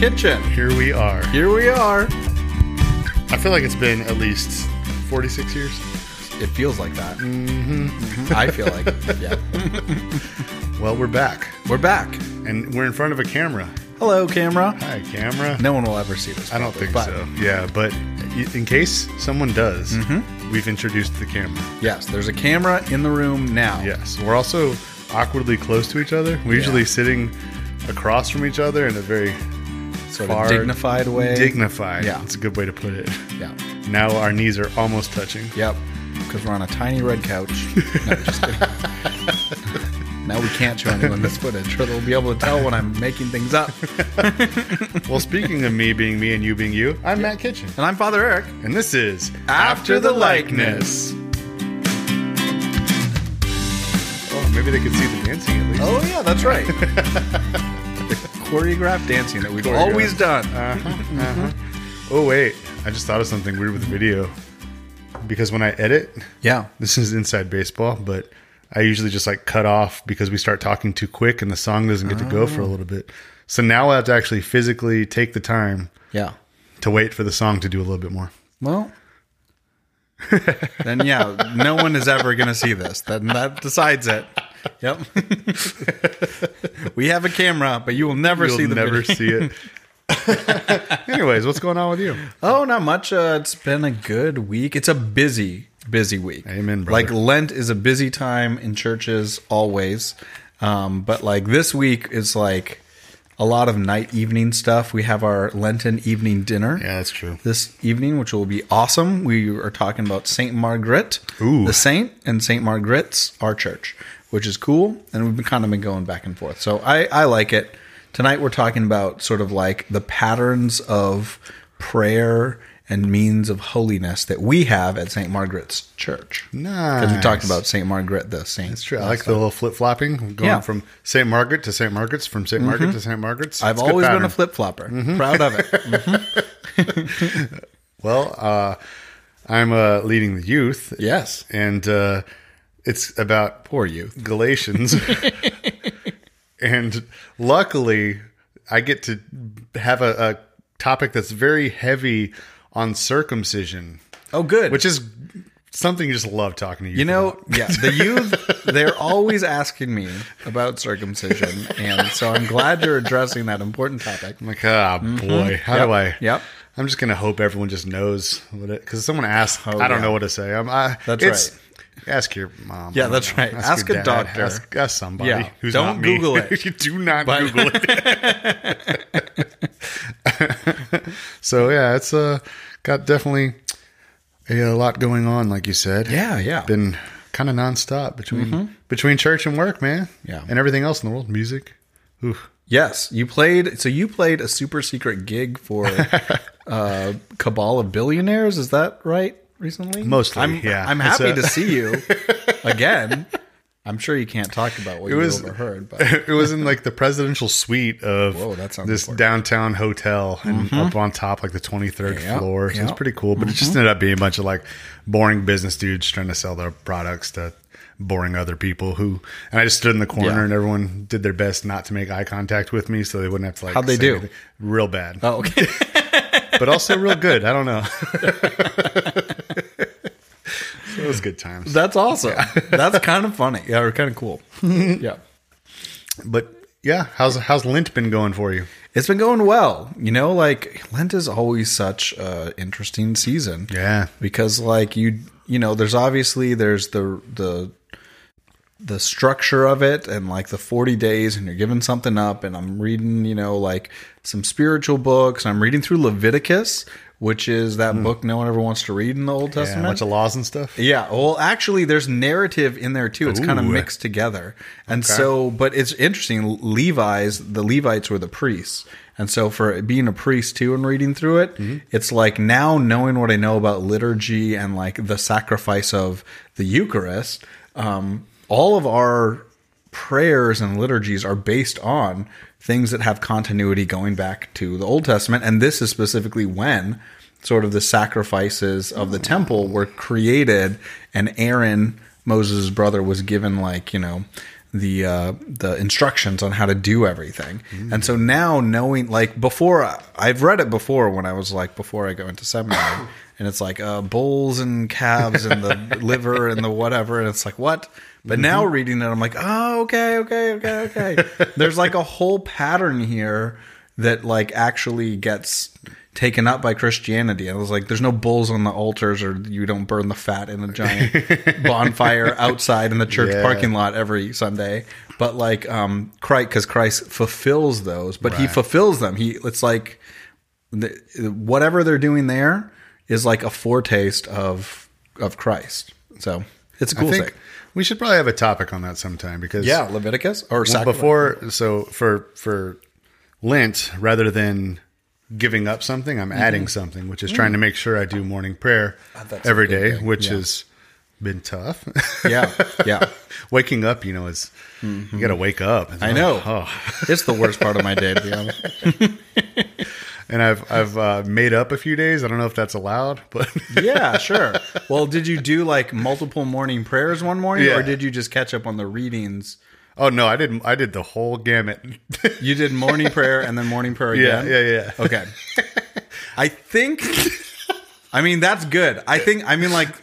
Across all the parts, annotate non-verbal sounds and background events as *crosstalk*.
Pastor Eric. Matt Kitchen. Here we are. Here we are. I feel like it's been at least 46 years. It feels like that. Mm-hmm. I feel like, yeah. *laughs* Well, we're back. We're back. And we're in front of a camera. Hello, camera. Hi, camera. No one will ever see this. I don't think but so. Yeah, but in case someone does, we've introduced the camera. Yes, there's a camera in the room now. Yes. We're also awkwardly close to each other. We're usually sitting across from each other in a very Sort far- of dignified way. dignified. Yeah. It's a good way to put it. yeah. Now our knees are almost touching. Yep. Because we're on a tiny red couch. *laughs* No, just kidding. now we can't show anyone this footage, or they'll be able to tell when I'm making things up. *laughs* Well, speaking of me being me and you being you, I'm Matt Kitchen. And I'm Father Eric. And this is After the Likeness. Oh, maybe they could see the dancing at least. Oh yeah, that's right. *laughs* choreographed dancing that we've Choreographed. always done. Uh-huh, uh-huh. Oh, wait. I just thought of something weird with the video. Because when I edit, Yeah. this is inside baseball, but I usually just like cut off because we start talking too quick and the song doesn't get to go for a little bit. So now I have to actually physically take the time Yeah. to wait for the song to do a little bit more. Well, then yeah, no one is ever going to see this. Then that decides it. *laughs* Yep. *laughs* we have a camera, but you will never You'll see the never video. see it. *laughs* Anyways, what's going on with you? Oh, not much. Uh, it's been a good week. It's a busy, busy week. Amen, brother. Like Lent is a busy time in churches always, um, but like this week is like a lot of night evening stuff. We have our Lenten evening dinner. Yeah, that's true. This evening, which will be awesome. We are talking about Saint Margaret, Ooh. the saint, and Saint Margaret's our church, which is cool. And we've been kind of been going back and forth. So I, I like it. Tonight we're talking about sort of like the patterns of prayer and means of holiness that we have at St. Margaret's Church. Nice. Because we talked about St. Margaret, the saint. It's true. I like the little flip flopping, going Yeah. Mm-hmm. from St. Margaret to St. Margaret's, from St. Margaret to St. Margaret's. I've always been a flip flopper. Proud of it. *laughs* Well, uh, I'm uh, leading the youth, yes. and uh, it's about Poor youth. Galatians. *laughs* and luckily, I get to have a, a topic that's very heavy on circumcision, Oh, good. which is something you just love talking to you. You know, yeah, the *laughs* youth, they're always asking me about circumcision. And so I'm glad you're addressing that important topic. I'm like, ah, boy, how do I? Yep. I'm just gonna hope everyone just knows what it because someone asked, Oh, I don't yeah. know what to say. I'm, I, That's it's- Ask your mom. Yeah, that's right. Ask your a doctor. Ask, ask somebody Yeah. who's Don't not me. Google it. *laughs* you do not But- Google it. *laughs* so yeah, it's uh got definitely a, lot going on, like you said. Yeah, yeah. Been kind of nonstop between between church and work, man. Yeah. and everything else in the world, music. Oof. Yes, you played. So you played a super secret gig for *laughs* uh, Cabal of Billionaires. Is that right? Recently, Mostly, I'm, yeah. I'm happy a- to see you *laughs* again. I'm sure you can't talk about what you was- overheard, but *laughs* it was in like the presidential suite of Whoa, that sounds this important. downtown hotel and mm-hmm. up on top like the 23rd Yeah, floor so it's pretty cool but it just mm-hmm. ended up being a bunch of like boring business dudes trying to sell their products to boring other people who and i just stood in the corner Yeah. and everyone did their best not to make eye contact with me so they wouldn't have to like How'd they say do? anything. real bad oh, okay. *laughs* but also real good i don't know so it was good times That's awesome. *laughs* That's kind of funny. Yeah, or kind of cool. *laughs* yeah. but yeah how's how's Lent been going for you It's been going well. You know, like Lent is always such a interesting season. yeah Because like you you know, there's obviously there's the the the structure of it and like the 40 days and you're giving something up and I'm reading, you know, like some spiritual books. I'm reading through Leviticus, which is that book no one ever wants to read in the Old Hmm. yeah, a Testament. bunch of laws and stuff Yeah, well, actually, there's narrative in there too. It's kind of mixed together, and so, but it's interesting. Levi's, the Levites were the priests, and so for being a priest too and reading through it, Mm-hmm. it's like now knowing what I know about liturgy and like the sacrifice of the Eucharist. Um, all of our prayers and liturgies are based on things that have continuity going back to the Old Testament, and this is specifically when sort of the sacrifices of the temple were created, and Aaron, Moses' brother, was given like you know the uh, the instructions on how to do everything. And so now knowing like before I've read it before when I was like before I go into seminary *coughs* and it's like uh, bulls and calves and the *laughs* liver and the whatever and it's like what? But now reading it I'm like, "Oh, okay, okay, okay, okay." There's like a whole pattern here that like actually gets taken up by Christianity. I was like, there's no bulls on the altars, or you don't burn the fat in a giant *laughs* bonfire outside in the church Yeah. parking lot every Sunday. But like, um, Christ, because Christ fulfills those, but he fulfills them. He, it's like the, whatever they're doing there is like a foretaste of of Christ. So it's a I cool think thing. we should probably have a topic on that sometime because Yeah, Leviticus or well, before so for for Lent rather than giving up something, I'm adding something, which is trying to make sure I do morning prayer Mm-hmm. that's a every good day, thing. which Yeah. has been tough. yeah, *laughs* yeah. Waking up, you know, is you got to wake up. I like, know. Oh. *laughs* It's the worst part of my day, to be honest. *laughs* And I've I've uh, made up a few days. I don't know if that's allowed, but Yeah, sure. Well, did you do like multiple morning prayers one morning, Yeah. or did you just catch up on the readings? Oh no, I did I did the whole gamut. *laughs* You did morning prayer and then morning prayer again. yeah, yeah. Yeah. Okay. I think. I mean that's good. I think. I mean like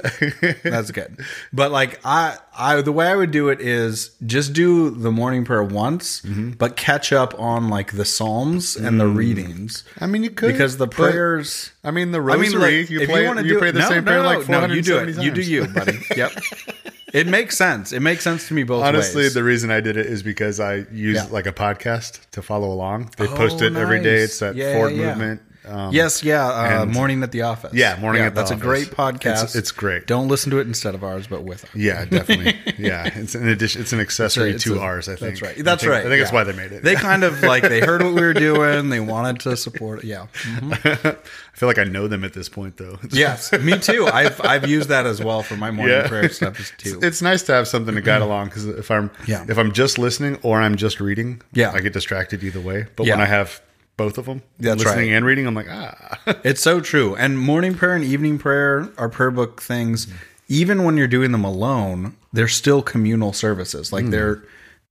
that's good. But like I, I the way I would do it is just do the morning prayer once, Mm-hmm. but catch up on like the psalms and the readings I mean, you could because the prayers. I mean, the I rosary. mean, like, you play, you want to you it, the no, same no, prayer no, like no, you do it. 470 You do you, buddy. Yep. *laughs* It makes sense. It makes sense to me both Honestly, ways. the reason I did it is because I use Yeah. like a podcast to follow along. They Oh, post it every day. It's that Yeah, Forward yeah. movement. Um, yes, yeah. Uh, and- morning at the office. Yeah, Morning at the That's Office. That's a great podcast. It's- it's great. Don't listen to it instead of ours, but with ours. Yeah, definitely. *laughs* yeah, it's an addition. It's an accessory It's to a- ours. I think That's right. That's I think, right. I think that's why they made it. They kind of like they heard what we were doing. They wanted to support it. Yeah. *laughs* I feel like I know them at this point, though. Yes, me too. I've I've used that as well for my morning Yeah. prayer stuff as too. It's nice to have something to guide along because if I'm Yeah. if I'm just listening or I'm just reading, Yeah. I get distracted either way. But Yeah. when I have both of them, That's listening right. and reading, I'm like ah. *laughs* It's so true. And morning prayer and evening prayer are prayer book things. Even when you're doing them alone, they're still communal services. Like they're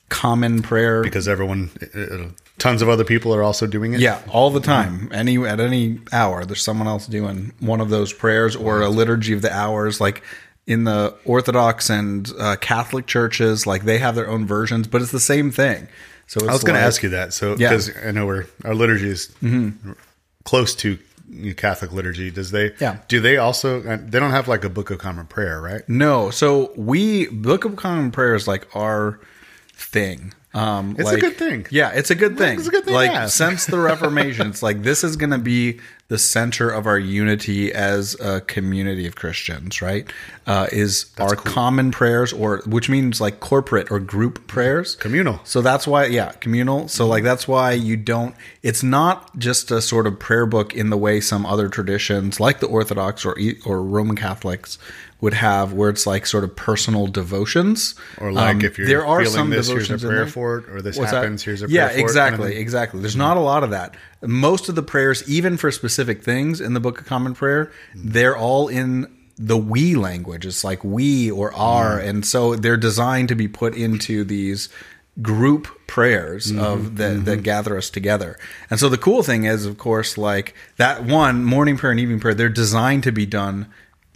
common prayer. because everyone, uh, tons of other people are also doing it. yeah, all the time. Any at any hour, there's someone else doing one of those prayers or a liturgy of the hours. Like in the Orthodox and uh, Catholic churches, like they have their own versions, but it's the same thing. So it's I was going like- to ask you that. So Yeah. because I know we're our liturgy is close to Catholic liturgy. Does they? Yeah. Do they also? uh, They don't have like a Book of Common Prayer, right? No, so we Book of Common Prayer is like our thing. Um, It's a good thing. Yeah, it's a good thing. It's a good thing Like since the Reformation, it's like this is going to be the center of our unity as a community of Christians. Right? Uh, is our common prayers, or which means like corporate or group prayers, Communal. so that's why, yeah, communal. So like that's why you don't. It's not just a sort of prayer book in the way some other traditions, like the Orthodox or or Roman Catholics, would have, where it's like sort of personal devotions. Or like Um, if you're there are feeling some this, here's a devotions prayer for it, or this What's that? happens, here's a yeah, prayer for it. exactly, kind of thing. exactly. There's hmm. not a lot of that. Most of the prayers, even for specific things in the Book of Common Prayer, hmm. they're all in the we language. It's like we or our, hmm. and so they're designed to be put into these group prayers mm-hmm, of that that mm-hmm. gather us together. And so the cool thing is, of course, like that one morning prayer and evening prayer, they're designed to be done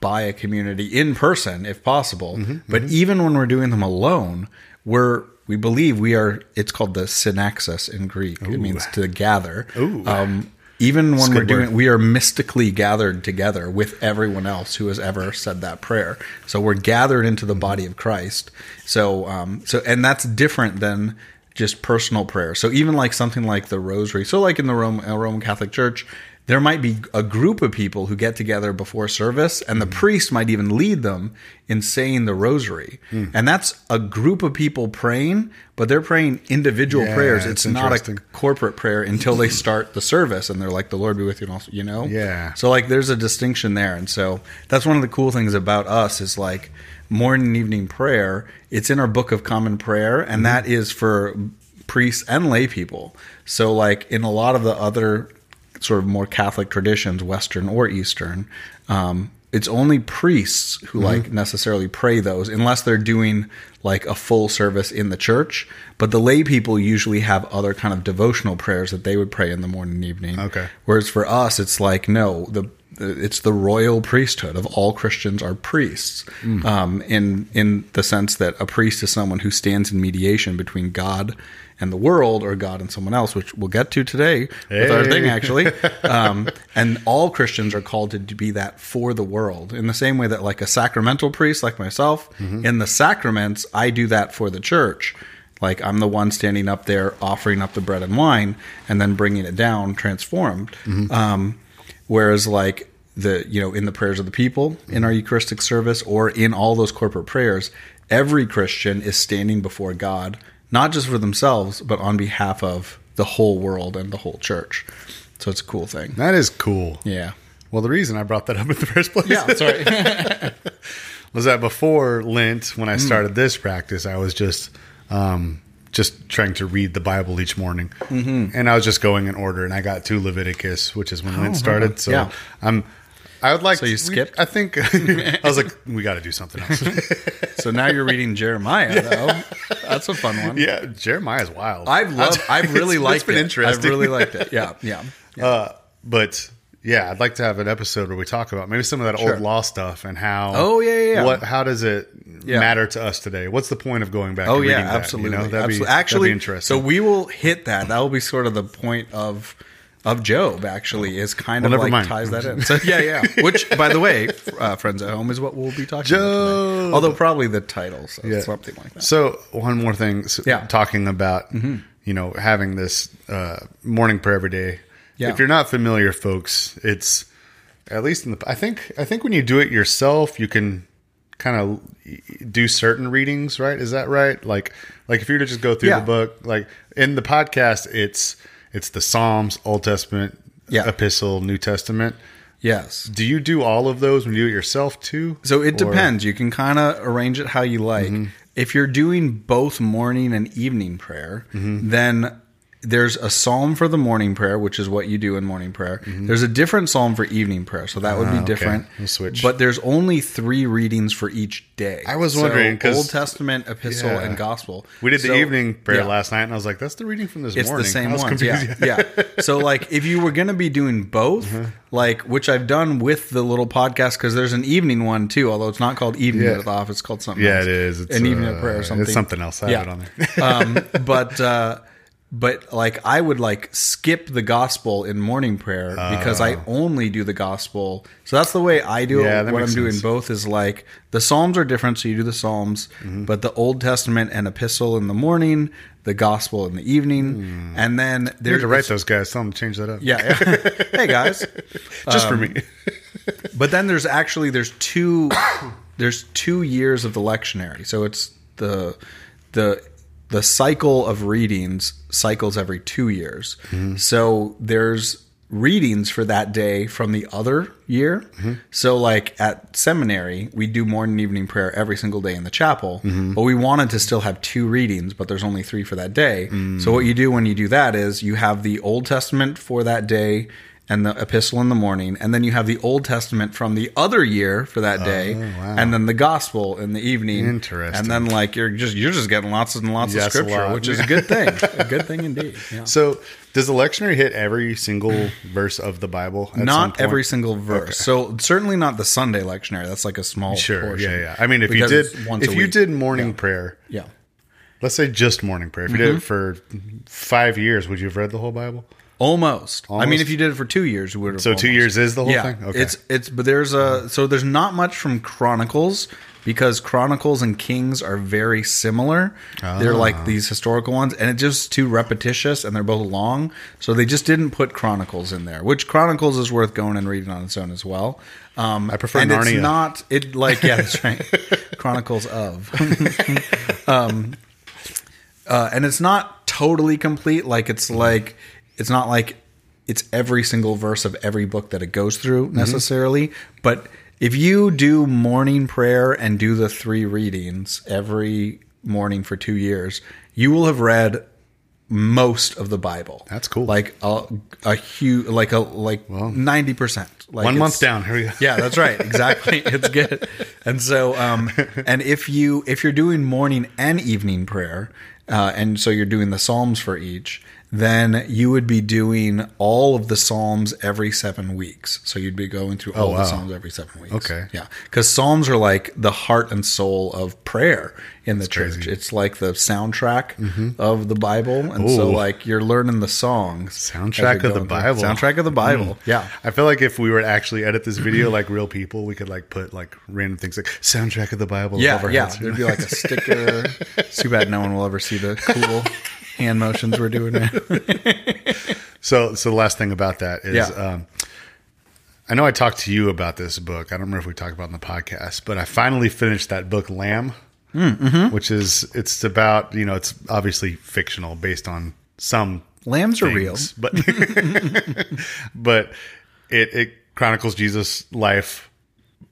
by a community in person if possible. But even when we're doing them alone, we're we believe we are it's called the synaxis in Greek. It means to gather. Ooh. Um even when we're doing word. we are mystically gathered together with everyone else who has ever said that prayer. So we're gathered into the body of Christ. So um so and that's different than just personal prayer. So even like something like the rosary. So like in the Rome, uh, Roman Catholic Church, there might be a group of people who get together before service and the Mm. priest might even lead them in saying the rosary. Mm. And that's a group of people praying, but they're praying individual Yeah, prayers. it's It's not a corporate prayer until they start the service and they're like the Lord be with you and also, you know? Yeah. So like there's a distinction there. And so that's one of the cool things about us is like morning and evening prayer. It's in our book of common prayer and that is for priests and lay people. So like in a lot of the other sort of more Catholic traditions, Western or Eastern, um, it's only priests who like necessarily pray those unless they're doing like a full service in the church. But the lay people usually have other kind of devotional prayers that they would pray in the morning and evening. Okay. whereas for us it's like no the it's the royal priesthood of all Christians are priests, um, in in the sense that a priest is someone who stands in mediation between God and the world, or God and someone else, which we'll get to today with our thing actually. *laughs* Um, and all Christians are called to be that for the world, in the same way that like a sacramental priest, like myself, in the sacraments, I do that for the church. Like I'm the one standing up there offering up the bread and wine, and then bringing it down transformed. Um, Whereas, like the you know, in the prayers of the people in our Eucharistic service or in all those corporate prayers, every Christian is standing before God, not just for themselves, but on behalf of the whole world and the whole church. So it's a cool thing. That is cool. Yeah. Well, the reason I brought that up in the first place Yeah. Sorry. *laughs* was that before Lent, when I Hmm. started this practice, I was just um, just trying to read the Bible each morning, mm-hmm. and I was just going in order. And I got to Leviticus, which is when Lent started. So Oh, Yeah. I'm. I would like. So you we- skipped? I think *laughs* I was like, we got to do something else. *laughs* so now you're reading Jeremiah, though. That's a fun one. yeah, Jeremiah's wild. I've loved. I've really *laughs* It's- liked it's been it. interesting. I've really liked it. Yeah. Yeah. Uh, but yeah, I'd like to have an episode where we talk about maybe some of that Sure. old law stuff and how. Oh, yeah, yeah, yeah. What? How does it Yeah. matter to us today? What's the point of going back? Oh yeah, reading that, you absolutely. know? That'd be- absolutely. that'd Actually, be interesting. So we will hit that. That will be sort of the point of of Job. Actually, is kind Well, of like mind. ties that in. *laughs* So yeah, yeah. Which, by the way, *laughs* uh, friends at home is what we'll be talking about. Job. Although probably the title, so Yeah. something like that. So one more thing. So Yeah. Mm-hmm. Talking about you know having this uh, morning prayer every day. Yeah. If you're not familiar, folks, it's at least in the. I think I think when you do it yourself, you can kind of do certain readings. Right? Is that right? Like like if you were to just go through Yeah. the book, like in the podcast, it's it's the Psalms, Old Testament, Yeah. Epistle, New Testament. Yes. Do you do all of those when you do it yourself too? So it Or- Mm-hmm. depends. You can kind of arrange it how you like. If you're doing both morning and evening prayer, Mm-hmm. then there's a psalm for the morning prayer, which is what you do in morning prayer. There's a different psalm for evening prayer, so that would Mm-hmm. Ah, be okay. different. We'll switch. But there's only three readings for each day. I was So wondering, 'cause- Old Testament, Epistle, Yeah. and Gospel. We did the evening prayer yeah. last night, and I was like, "That's the reading from this It's morning." It's the same ones, yeah, yeah. *laughs* So, like, if you were going to be doing both, Mm-hmm. like, which I've done with the little podcast, because there's an evening one too, although it's not called evening Yeah. at the office, it's called something Yeah, else. it is. It's an evening uh, of prayer or something. It's something else. I Yeah. have it on there. um, but *laughs* uh, but like I would like skip the gospel in morning prayer because I only do the gospel. So that's the way I do. Yeah, it. that What I'm makes doing sense. both is like the Psalms are different, so you do the Psalms, Mm-hmm. but the Old Testament and Epistle in the morning, the Gospel in the evening, and then You there's need to write those guys. Tell them to change that up. Yeah, yeah. *laughs* hey guys, just Um, for me. but then there's actually there's two *coughs* there's two years of the lectionary so it's the the the cycle of readings cycles every two years. Mm-hmm. So there's readings for that day from the other year. Mm-hmm. So like at seminary we do morning and evening prayer every single day in the chapel mm-hmm. but we wanted to still have two readings but there's only three for that day. Mm. So what you do when you do that is you have the old testament for that day and the epistle in the morning, and then you have the Old Testament from the other year for that day, wow. and then the Gospel in the evening. Interesting. And then like you're just you're just getting lots and lots Yes, of scripture, which is a good thing. *laughs* a good thing indeed. Yeah. So, does the lectionary hit every single *sighs* verse of the Bible? at some Not every single verse. So certainly not the Sunday lectionary. That's like a small Sure. portion. Yeah, yeah. I mean, if you did, once if you did morning prayer, Yeah. let's say just morning prayer. If you Mm-hmm. did it for five years, would you have read the whole Bible? Almost. I mean, if you did it for two years, you would have. So two years is the whole yeah, thing. Okay. it's it's but there's a so there's not much from Chronicles because Chronicles and Kings are very similar. They're Ah. like these historical ones, and it's just too repetitious, and they're both long. So they just didn't put Chronicles in there, which Chronicles is worth going and reading on its own as well. Um, I prefer and Narnia. It's not it like yeah, that's right. *laughs* Chronicles of. *laughs* um, uh, and it's not totally complete. Like it's like it's not like it's every single verse of every book that it goes through necessarily. But if you do morning prayer and do the three readings every morning for two years, you will have read most of the Bible. That's cool. Like a, a huge, like a like ninety percent. Like One month down. Here we go. yeah, that's right. Exactly. *laughs* it's good. And so, um, and if you if you're doing morning and evening prayer, uh, and so you're doing the psalms for each, then you would be doing all of the psalms every seven weeks. So you'd be going through oh, all wow. the psalms every seven weeks. Okay. Yeah, because psalms are like the heart and soul of prayer in the church. crazy. It's like the soundtrack mm-hmm. of the Bible, and so like you're learning the songs. Soundtrack of the going through. Bible. Soundtrack of the Bible. Mm. Yeah. I feel like if we were to actually edit this video *clears throat* like real people, we could like put like random things like soundtrack of the Bible. Yeah, yeah. There'd be like a sticker. *laughs* It's too bad no one will ever see the cool *laughs* hand motions we're doing now. *laughs* So, so the last thing about that is, Yeah. um, I know I talked to you about this book. I don't remember if we talked about it in the podcast, but I finally finished that book, Lamb, Mm-hmm. which is it's about you know it's obviously fictional based on some Lambs are real. but *laughs* but it it chronicles Jesus' life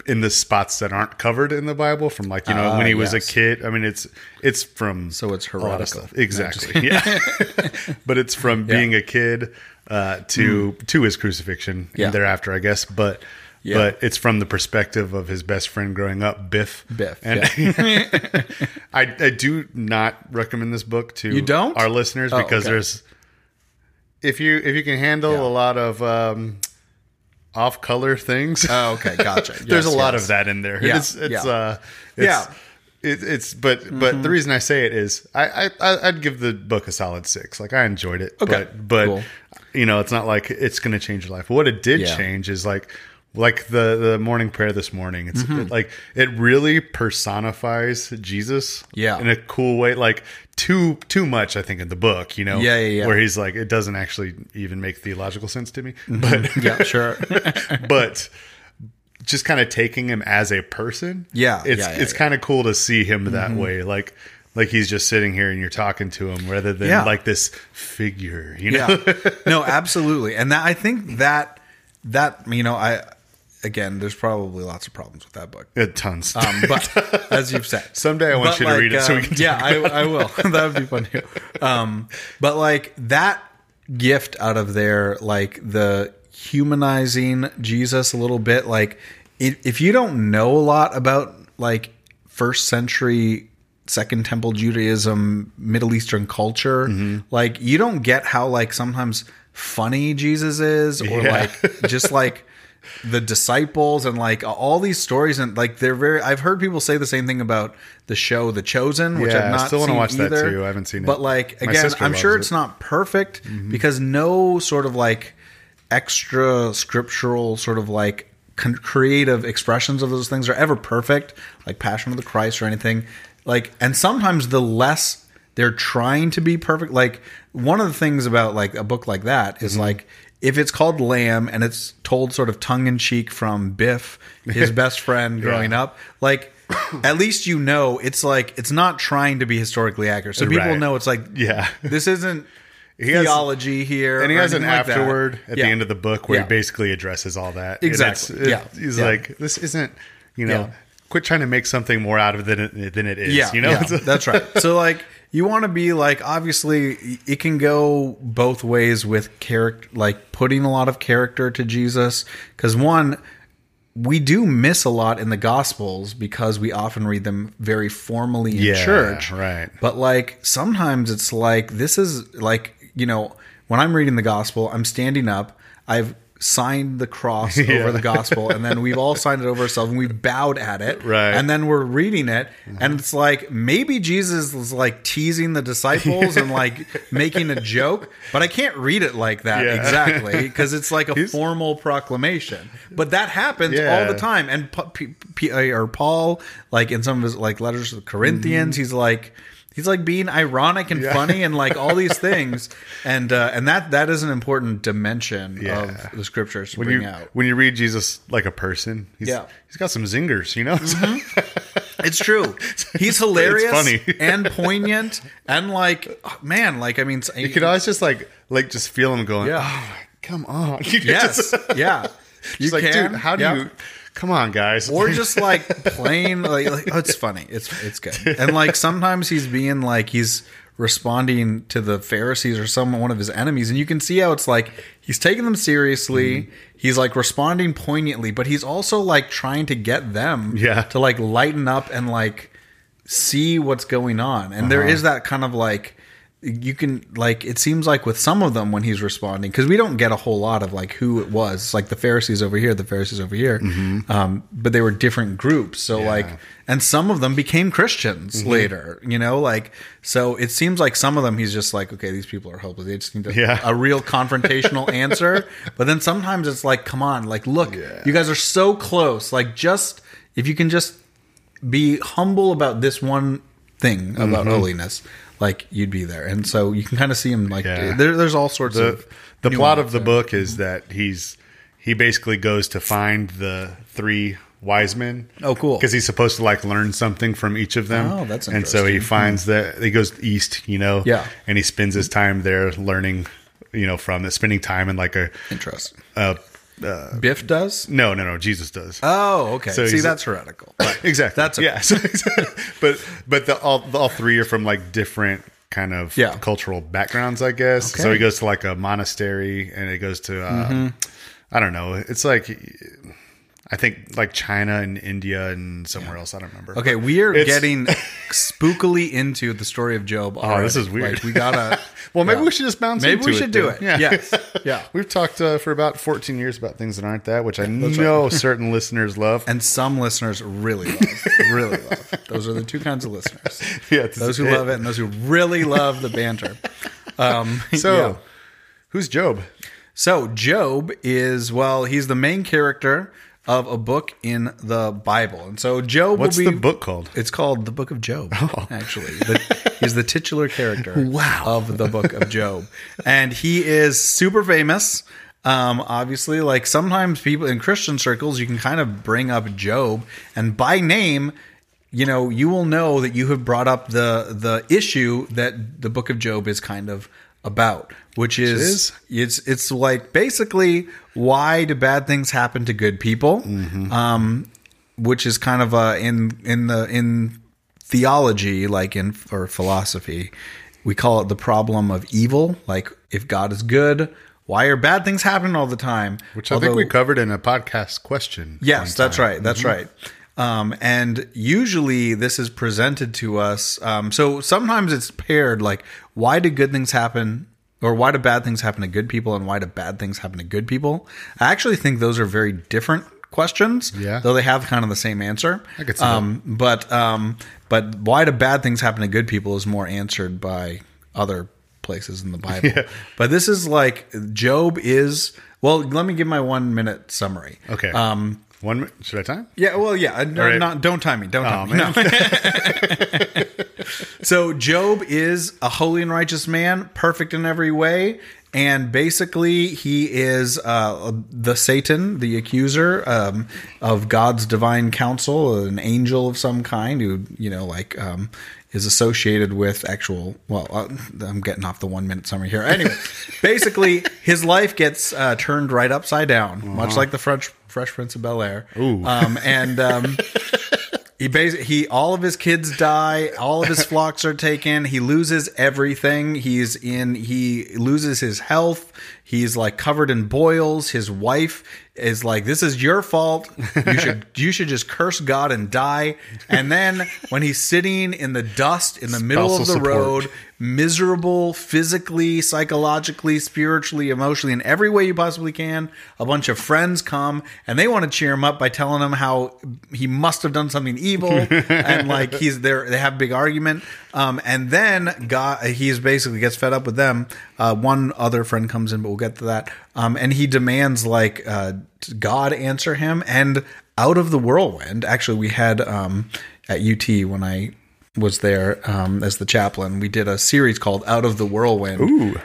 in the spots that aren't covered in the Bible from like you know Ah, when he was yes. a kid. I mean it's it's from So it's a lot of heretical. stuff. Exactly. *laughs* Yeah. *laughs* but it's from being a kid uh, to to his crucifixion. Yeah. and thereafter, I guess. But Yeah. but it's from the perspective of his best friend growing up, Biff. Biff, And *laughs* I I do not recommend this book to You don't? our listeners Oh, because okay. there's if you if you can handle Yeah. a lot of um, off color things. Oh, okay, *laughs* gotcha. There's Yes, a lot yes. of that in there. Yeah, It's it's yeah. uh it's, Yeah. Mm-hmm. It, it's but but the reason I say it is I, I I- I'd give the book a solid six. Like I enjoyed it. Okay, But but cool. you know it's not like it's going to change your life. What it did Yeah. change is like like the the morning prayer this morning. It's Mm-hmm. it, like it really personifies Jesus. Yeah. In a cool way. Like too too much I think in the book. You know. Yeah, yeah, yeah. Where he's like it doesn't actually even make theological sense to me. But Mm-hmm. *laughs* Yeah, sure. *laughs* but just kind of taking him as a person. Yeah, It's yeah, yeah, it's kind of cool to see him that way. Like like he's just sitting here and you're talking to him rather than like this figure, you know? no *laughs* absolutely and that i think that that you know i again there's probably lots of problems with that book Uh, Tons. um, *laughs* but as you've said Someday I want but you to read it so we um, can yeah I, I will *laughs* that would be fun too um, but like that gift out of there like the humanizing jesus a little bit like if if you don't know a lot about like first century second temple judaism middle eastern culture Mm-hmm. like you don't get how like sometimes funny jesus is or Yeah. like just *laughs* like the disciples and like all these stories and like they're very I've heard people say the same thing about the show The Chosen which Yeah, I've I not still wanna seen watch that too. I haven't seen it. But like again I'm sure it's it. Mm-hmm. not perfect because no sort of like extra scriptural sort of like con- creative expressions of those things are ever perfect like Passion of the Christ or anything like and sometimes the less they're trying to be perfect like one of the things about like a book like that is Mm-hmm. like if it's called lamb and it's told sort of tongue-in-cheek from biff his *laughs* best friend growing Yeah. up like at least you know it's like it's not trying to be historically accurate so people Right. know it's like Yeah. this isn't *laughs* He has- theology here and he has an like that. afterword at Yeah. the end of the book where Yeah. he basically addresses all that. Exactly. Yeah. He's like, this isn't, you know, quit trying to make something more out of it than it, than it is. Yeah, you know, *laughs* that's right. So like you want to be like obviously it can go both ways with character like putting a lot of character to Jesus cuz one we do miss a lot in the gospels because we often read them very formally in Yeah, church. right. But like sometimes it's like this is like, you know, when I'm reading the gospel, I'm standing up, I've signed the cross *laughs* Yeah. over the gospel and then we've all signed it over ourselves and we've bowed at it Right. and then we're reading it mm-hmm. and it's like maybe jesus was like teasing the disciples and like *laughs* making a joke but i can't read it like that Yeah. exactly because it's like a formal proclamation but that happens Yeah. all the time and Pa- P- P- or paul like in some of his like letters to the corinthians mm-hmm. he's like He's like being ironic and Mm-hmm. Yeah. funny and like all these *laughs* things, and uh, and that that is an important dimension Yeah. of the scriptures to when bring you out. when you read Jesus like a person, he's, Yeah. he's got some zingers, you know. It's true. *laughs* He's hilarious, funny. *laughs* and poignant, and like oh, man, like I mean, you could always just like like just feel him going. Yeah. Oh, come on. You yes, just- yeah, you like, can. dude, how do yeah. you? Come on, guys. Or *laughs* just like plain, like, like oh, it's funny. It's it's good, and like sometimes he's being like he's responding to the Pharisees or some one of his enemies, and you can see how it's like he's taking them seriously. Mm-hmm. He's like responding poignantly, but he's also like trying to get them Yeah. to like lighten up and like see what's going on. And there Uh-huh. is that kind of like you can like it seems like with some of them when he's responding because we don't get a whole lot of like who it was. It's like the pharisees over here the pharisees over here. Um, but they were different groups. So like and some of them became christians later you know? Like so it seems like some of them he's just like okay these people are hopeless they just need a, Yeah. a real confrontational *laughs* answer. But then sometimes it's like come on like look you guys are so close. Like just if you can just be humble about this one thing about Mm-hmm. holiness, like you'd be there. And so you can kind of see him like Yeah. there, there's all sorts the of the plot of the there. book is that he's he basically goes to find the three wise men. Oh, cool. Because he's supposed to like learn something from each of them. Oh, that's and so he finds hmm. that he goes east, you know. Yeah. and he spends his time there learning, you know, from it, spending time in like a Interesting. Uh, Biff does. no, no, no. Jesus does. Oh, okay. So see, that's heretical. *laughs* exactly. That's yeah. So, *laughs* but but the all all three are from like different kind of Yeah. cultural backgrounds, I guess. So he goes to like a monastery, and it goes to uh, I don't know. It's like I think like China and India and somewhere else. I don't remember. Okay, we are getting *laughs* spookily into the story of Job. Oh, this is weird. Like, we gotta. Well, maybe yeah. we should just bounce. Maybe we should do then. it. Yeah. Yes. *laughs* Yeah. We've talked uh, for about 14 years about things that aren't that, which I know *laughs* certain listeners love. And some listeners really love, really love. Those are the two kinds of listeners: *laughs* Yeah, those who love it and those who really love the banter. Um, So, yeah. who's Job? So Job is well, he's the main character of a book in the Bible, and so Job What's will be. the book called? It's called the Book of Job. *laughs* Actually, the, he's the titular character *laughs* Wow. of the Book of Job, and he is super famous. Um, obviously, like sometimes people in Christian circles, you can kind of bring up Job, and by name, you know, you will know that you have brought up the the issue that the Book of Job is kind of about, which is, is? it's it's like basically why do bad things happen to good people? Um, which is kind of uh, in in the in theology, like in or philosophy, we call it the problem of evil. Like if God is good, why are bad things happening all the time? Which I think we covered in a podcast question. Yes, that's right. That's right. Um, and usually this is presented to us. Um, so sometimes it's paired like, why do good things happen? Or why do bad things happen to good people and why do bad things happen to good people? I actually think those are very different questions. Yeah. Though they have kind of the same answer. I could see that. um, But um, but why do bad things happen to good people is more answered by other places in the Bible. *laughs* But this is like Job is well, let me give my one minute summary. Okay. Um One minute. Should I time? yeah, well, yeah. uh, No, right. not, don't time me. Don't time Oh, me. No. *laughs* so Job is a holy and righteous man, perfect in every way, and basically he is uh, the Satan, the accuser um, of God's divine council, an angel of some kind who you know like. Um, is associated with actual. Well, uh, I'm getting off the one minute summary here. Anyway, *laughs* basically, his life gets uh, turned right upside down, much like the French Fresh Prince of Bel Air. Ooh. Um, and um, *laughs* he basically he all of his kids die, all of his flocks are taken. He loses everything. He's in. He loses his health. He's like covered in boils. His wife is like, "This is your fault. You *laughs* should you should just curse God and die." And then when he's sitting in the dust in the middle of the support. road, miserable physically, psychologically, spiritually, emotionally, in every way you possibly can. A bunch of friends come and they want to cheer him up by telling him how he must have done something evil *laughs* and like he's there. They have a big argument, um, and then God, he's basically gets fed up with them. Uh, one other friend comes in, but we'll get to that. Um, and he demands like uh, God answer him and out of the whirlwind. Actually, we had um, at UT when I was there um, as the chaplain. We did a series called "Out of the Whirlwind"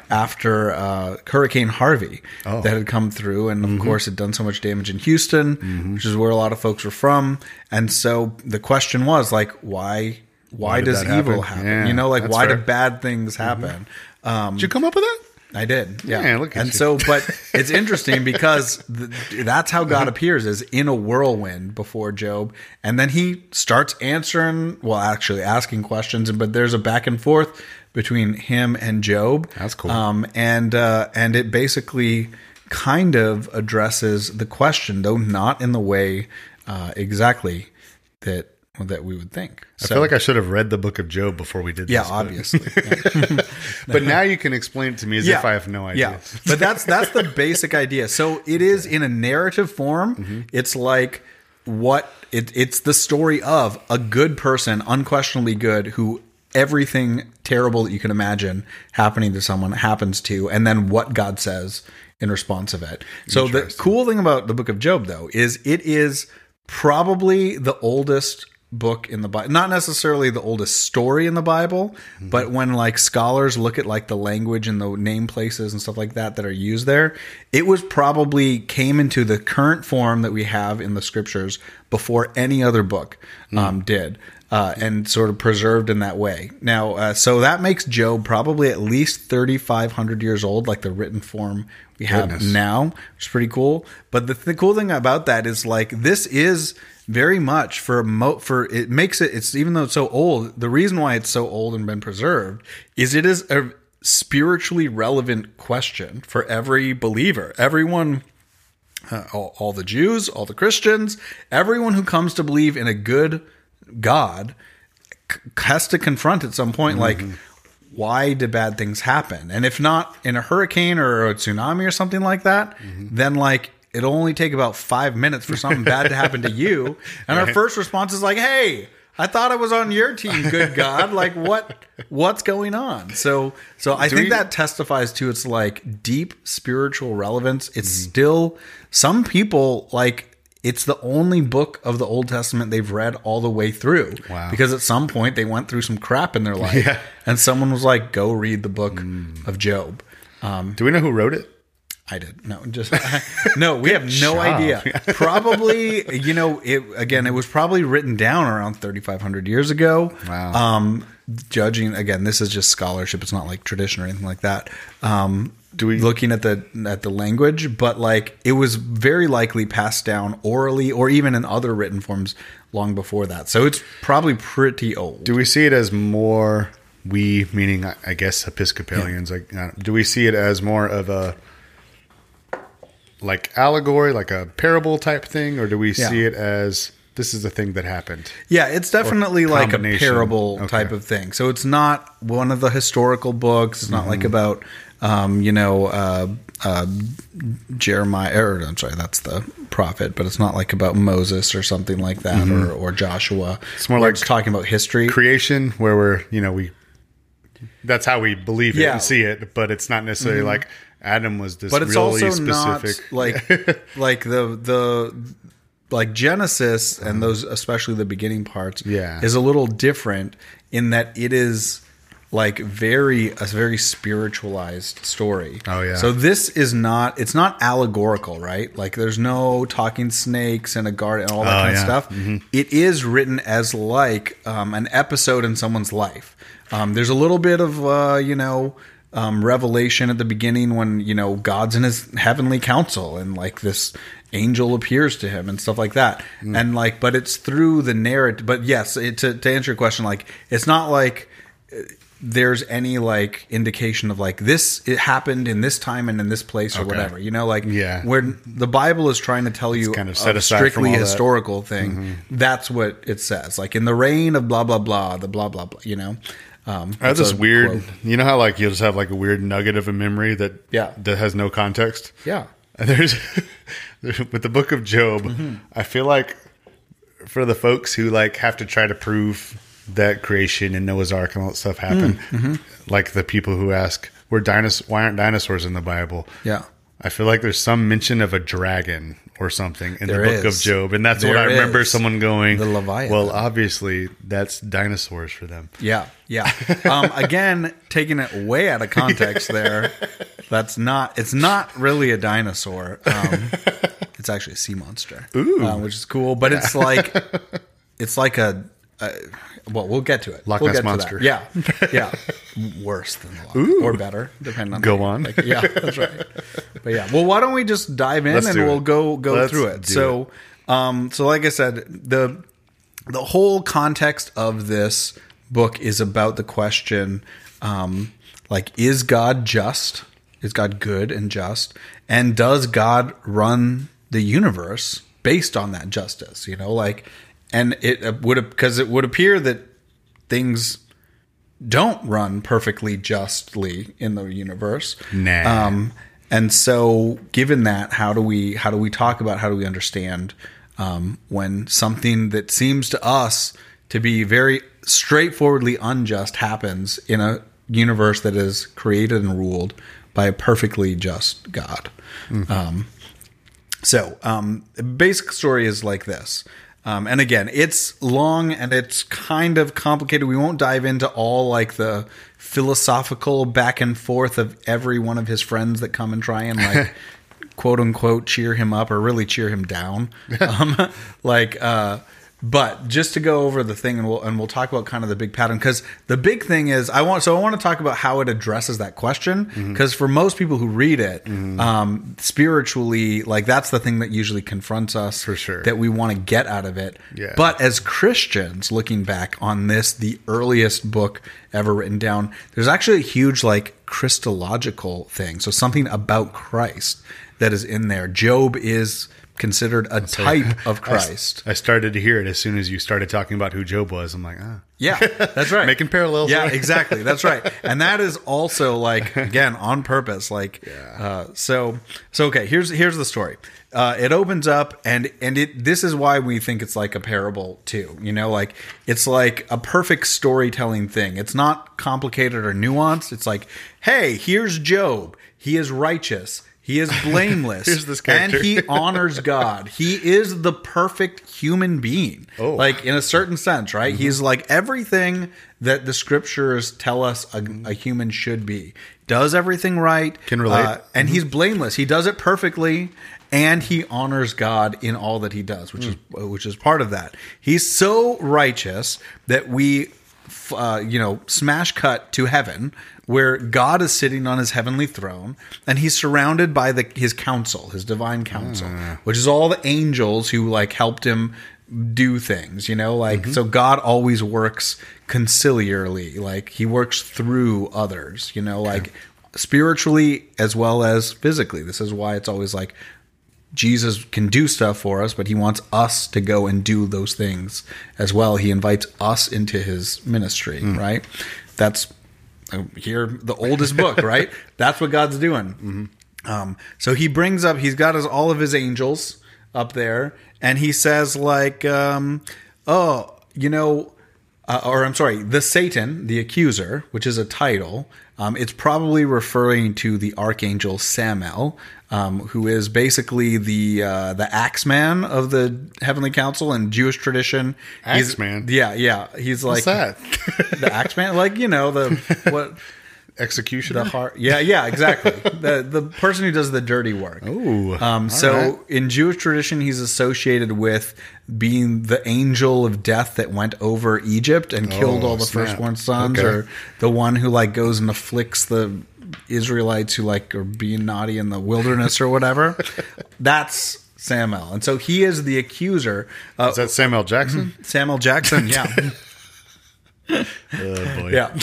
after uh, Hurricane Harvey that had come through, and of course, had done so much damage in Houston, which is where a lot of folks were from. And so the question was like, why? Why, does evil happen? happen? Yeah, you know, like why fair. do bad things happen? Um, Did you come up with that? I did. Yeah. Man, look at and you. so, but *laughs* it's interesting because th- that's how God appears is in a whirlwind before Job. And then he starts answering, well, actually asking questions, but there's a back and forth between him and Job. That's cool. Um, and, uh, and it basically kind of addresses the question, though not in the way, uh, exactly that, that we would think. I feel like I should have read the book of Job before we did yeah, this. obviously. *laughs* But now you can explain it to me as if I have no idea. Yeah, but that's that's the basic idea. So it is in a narrative form. Mm-hmm. It's like what it, it's the story of a good person, unquestionably good, who everything terrible that you can imagine happening to someone happens to, and then what God says in response of it. So the cool thing about the book of Job, though, is it is probably the oldest book in the Bible. Not necessarily the oldest story in the Bible, but when like scholars look at like the language and the name places and stuff like that that are used there, it was probably came into the current form that we have in the scriptures before any other book um, did. Uh, and sort of preserved in that way. Now, uh, so that makes Job probably at least 3,500 years old, like the written form we have Goodness. now, which is pretty cool. But the, the cool thing about that is like this is very much for mo- for it makes it it's even though it's so old. The reason why it's so old and been preserved is it is a spiritually relevant question for every believer. Everyone uh, all, all the Jews, all the Christians, everyone who comes to believe in a good God c- has to confront at some point, like, why do bad things happen? And if not in a hurricane or a tsunami or something like that, then like it'll only take about five minutes for something bad to happen to you. *laughs* And our first response is like, hey, I thought I was on your team, good *laughs* God. Like what what's going on? So so I think we- that testifies to its like deep spiritual relevance. It's still some people like it's the only book of the Old Testament they've read all the way through. Wow. Because at some point they went through some crap in their life. *laughs* Yeah. And someone was like, go read the book of Job. Um, Do we know who wrote it? I did. No, just *laughs* no. We have no job. idea. *laughs* Probably, you know, it again. It was probably written down around thirty five hundred years ago. Wow. Um, judging again, this is just scholarship. It's not like tradition or anything like that. Um, Do we- looking at the at the language, but like it was very likely passed down orally or even in other written forms long before that. So it's probably pretty old. Do we see it as more we, meaning I- guess Episcopalians, like uh, do we see it as more of a like allegory, like a parable type thing, or do we Yeah. see it as this is a thing that happened? Yeah, it's definitely like a parable Okay. type of thing. So it's not one of the historical books. It's not like about, um, you know, uh, uh, Jeremiah. Or I'm sorry, that's the prophet, but it's not like about Moses or something like that, or, or Joshua. It's more Where like talking about history. Creation, where we're you know we that's how we believe it Yeah. and see it, but it's not necessarily like Adam was this but it's really also specific. not like *laughs* like the the like Genesis and those especially the beginning parts Yeah. is a little different in that it is like very a very spiritualized story. Oh, yeah. So this is not it's not allegorical, right? Like there's no talking snakes and a garden and all that Oh, kind yeah. of stuff. It is written as like um, an episode in someone's life. Um, there's a little bit of uh, you know um, revelation at the beginning when you know God's in His heavenly council and like this angel appears to him and stuff like that. And like, but it's through the narrative. But yes, it, to to answer your question, like it's not like there's any like indication of like this it happened in this time and in this place or whatever you know like Yeah. where the bible is trying to tell you kind of set aside strictly all that. Mm-hmm. historical thing that's what it says like in the reign of blah blah blah the blah blah blah you know um I have that's this weird, quote. you know how like you'll just have like a weird nugget of a memory that Yeah. that has no context. yeah And there's *laughs* with the book of Job, Mm-hmm. I feel like for the folks who like have to try to prove that creation and Noah's Ark and all that stuff happened, Mm-hmm. like the people who ask, "Were dinos- Why aren't dinosaurs in the Bible?" yeah I feel like there's some mention of a dragon or something in There the book is. of Job, and that's what I remember is. someone going, The Leviathan. "Well, obviously that's dinosaurs for them." yeah yeah um *laughs* again taking it way out of context there that's not it's not really a dinosaur um *laughs* it's actually a sea monster Ooh. uh, which is cool but it's like it's like a uh, well, we'll get to it. Loch we'll Ness Monster. Yeah, *laughs* yeah. Worse than the Loch, or better, depending on. Go the- on. Like, yeah, that's right. But yeah, well, why don't we just dive in Let's and we'll it. go go Let's through it. So, um, so like I said, the the whole context of this book is about the question, um, like, is God just? Is God good and just? And does God run the universe based on that justice? You know, like, and it uh, would because it would appear that things don't run perfectly justly in the universe. Nah. Um, and so, given that, how do we how do we talk about how do we understand um, when something that seems to us to be very straightforwardly unjust happens in a universe that is created and ruled by a perfectly just God? Um, so, um, basic story is like this. Um, and again, it's long and it's kind of complicated. We won't dive into all like the philosophical back and forth of every one of his friends that come and try and like *laughs* quote unquote cheer him up or really cheer him down. *laughs* um, like, uh, but just to go over the thing and we'll and we'll talk about kind of the big pattern because the big thing is I want so I want to talk about how it addresses that question because for most people who read it um, spiritually like that's the thing that usually confronts us For sure. that we want to get out of it. Yeah. but as Christians looking back on this the earliest book ever written down there's actually a huge like Christological thing. So something about Christ that is in there. Job is considered a type of Christ I started to hear it as soon as you started talking about who Job was. I'm like, ah, Yeah, that's *laughs* right. Making parallels Yeah, exactly. That's right. And that is also like *laughs* again on purpose. Like, uh, so so okay. Here's here's the story. Uh, it opens up and and it this is why we think it's like a parable too. You know, like it's like a perfect storytelling thing. It's not complicated or nuanced. It's like, hey, here's Job. He is righteous. He is *laughs* blameless. Here's this and he honors God. He is the perfect human being. Oh. Mm-hmm. Like in a certain sense, right? He's like everything that the scriptures tell us a, a human should be. Does everything right. Can relate. Uh, and he's blameless. He does it perfectly and he honors God in all that he does, which is which is part of that. He's so righteous that we uh, you know, smash cut to heaven where God is sitting on his heavenly throne and he's surrounded by the his council, his divine council, which is all the angels who like helped him do things, you know, like so God always works conciliarly, like he works through others, you know, like spiritually as well as physically. This is why it's always like Jesus can do stuff for us, but he wants us to go and do those things as well. He invites us into his ministry, right? That's here the oldest book, *laughs* right? That's what God's doing. Um, so he brings up, he's got his, all of his angels up there, and he says like, um, oh, you know, uh, or I'm sorry, the Satan, the accuser, which is a title. Um, it's probably referring to the archangel Samael, um, who is basically the uh, the axeman of the heavenly council in Jewish tradition. Axeman? yeah, yeah. He's like what's that? *laughs* the axeman, like you know the what *laughs* Executioner. the heart. Yeah, yeah, exactly. *laughs* the the person who does the dirty work. Ooh, Um, so right. in Jewish tradition, he's associated with being the angel of death that went over Egypt and killed Oh, all the snap. firstborn sons, Okay. or the one who like goes and afflicts the Israelites who like are being naughty in the wilderness or whatever. *laughs* That's Samuel, and so he is the accuser. Uh, Is that Samuel Jackson? Samuel Jackson, yeah. *laughs* Oh boy. Yeah.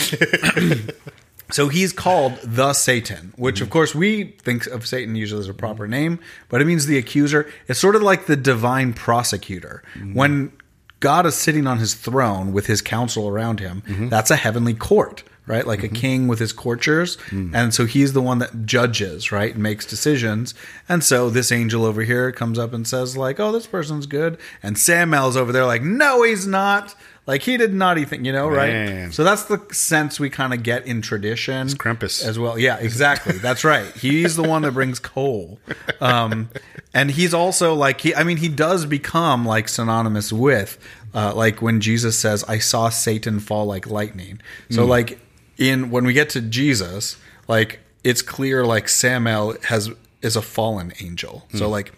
So he's called the Satan, which of course we think of Satan usually as a proper name, but it means the accuser. It's sort of like the divine prosecutor. When God is sitting on his throne with his council around him, that's a heavenly court. Right, like a king with his courtiers, and so he's the one that judges, right, and makes decisions. And so this angel over here comes up and says, like, "Oh, this person's good," and Samuel's over there, like, "No, he's not." Like he did naughty thing, you know, right? So that's the sense we kind of get in tradition. Krampus. as well. Yeah, exactly. That's right. He's the one that brings coal, um, and he's also like he. I mean, he does become like synonymous with, uh, like when Jesus says, "I saw Satan fall like lightning." So like in when we get to Jesus, like it's clear like Samuel has is a fallen angel. So like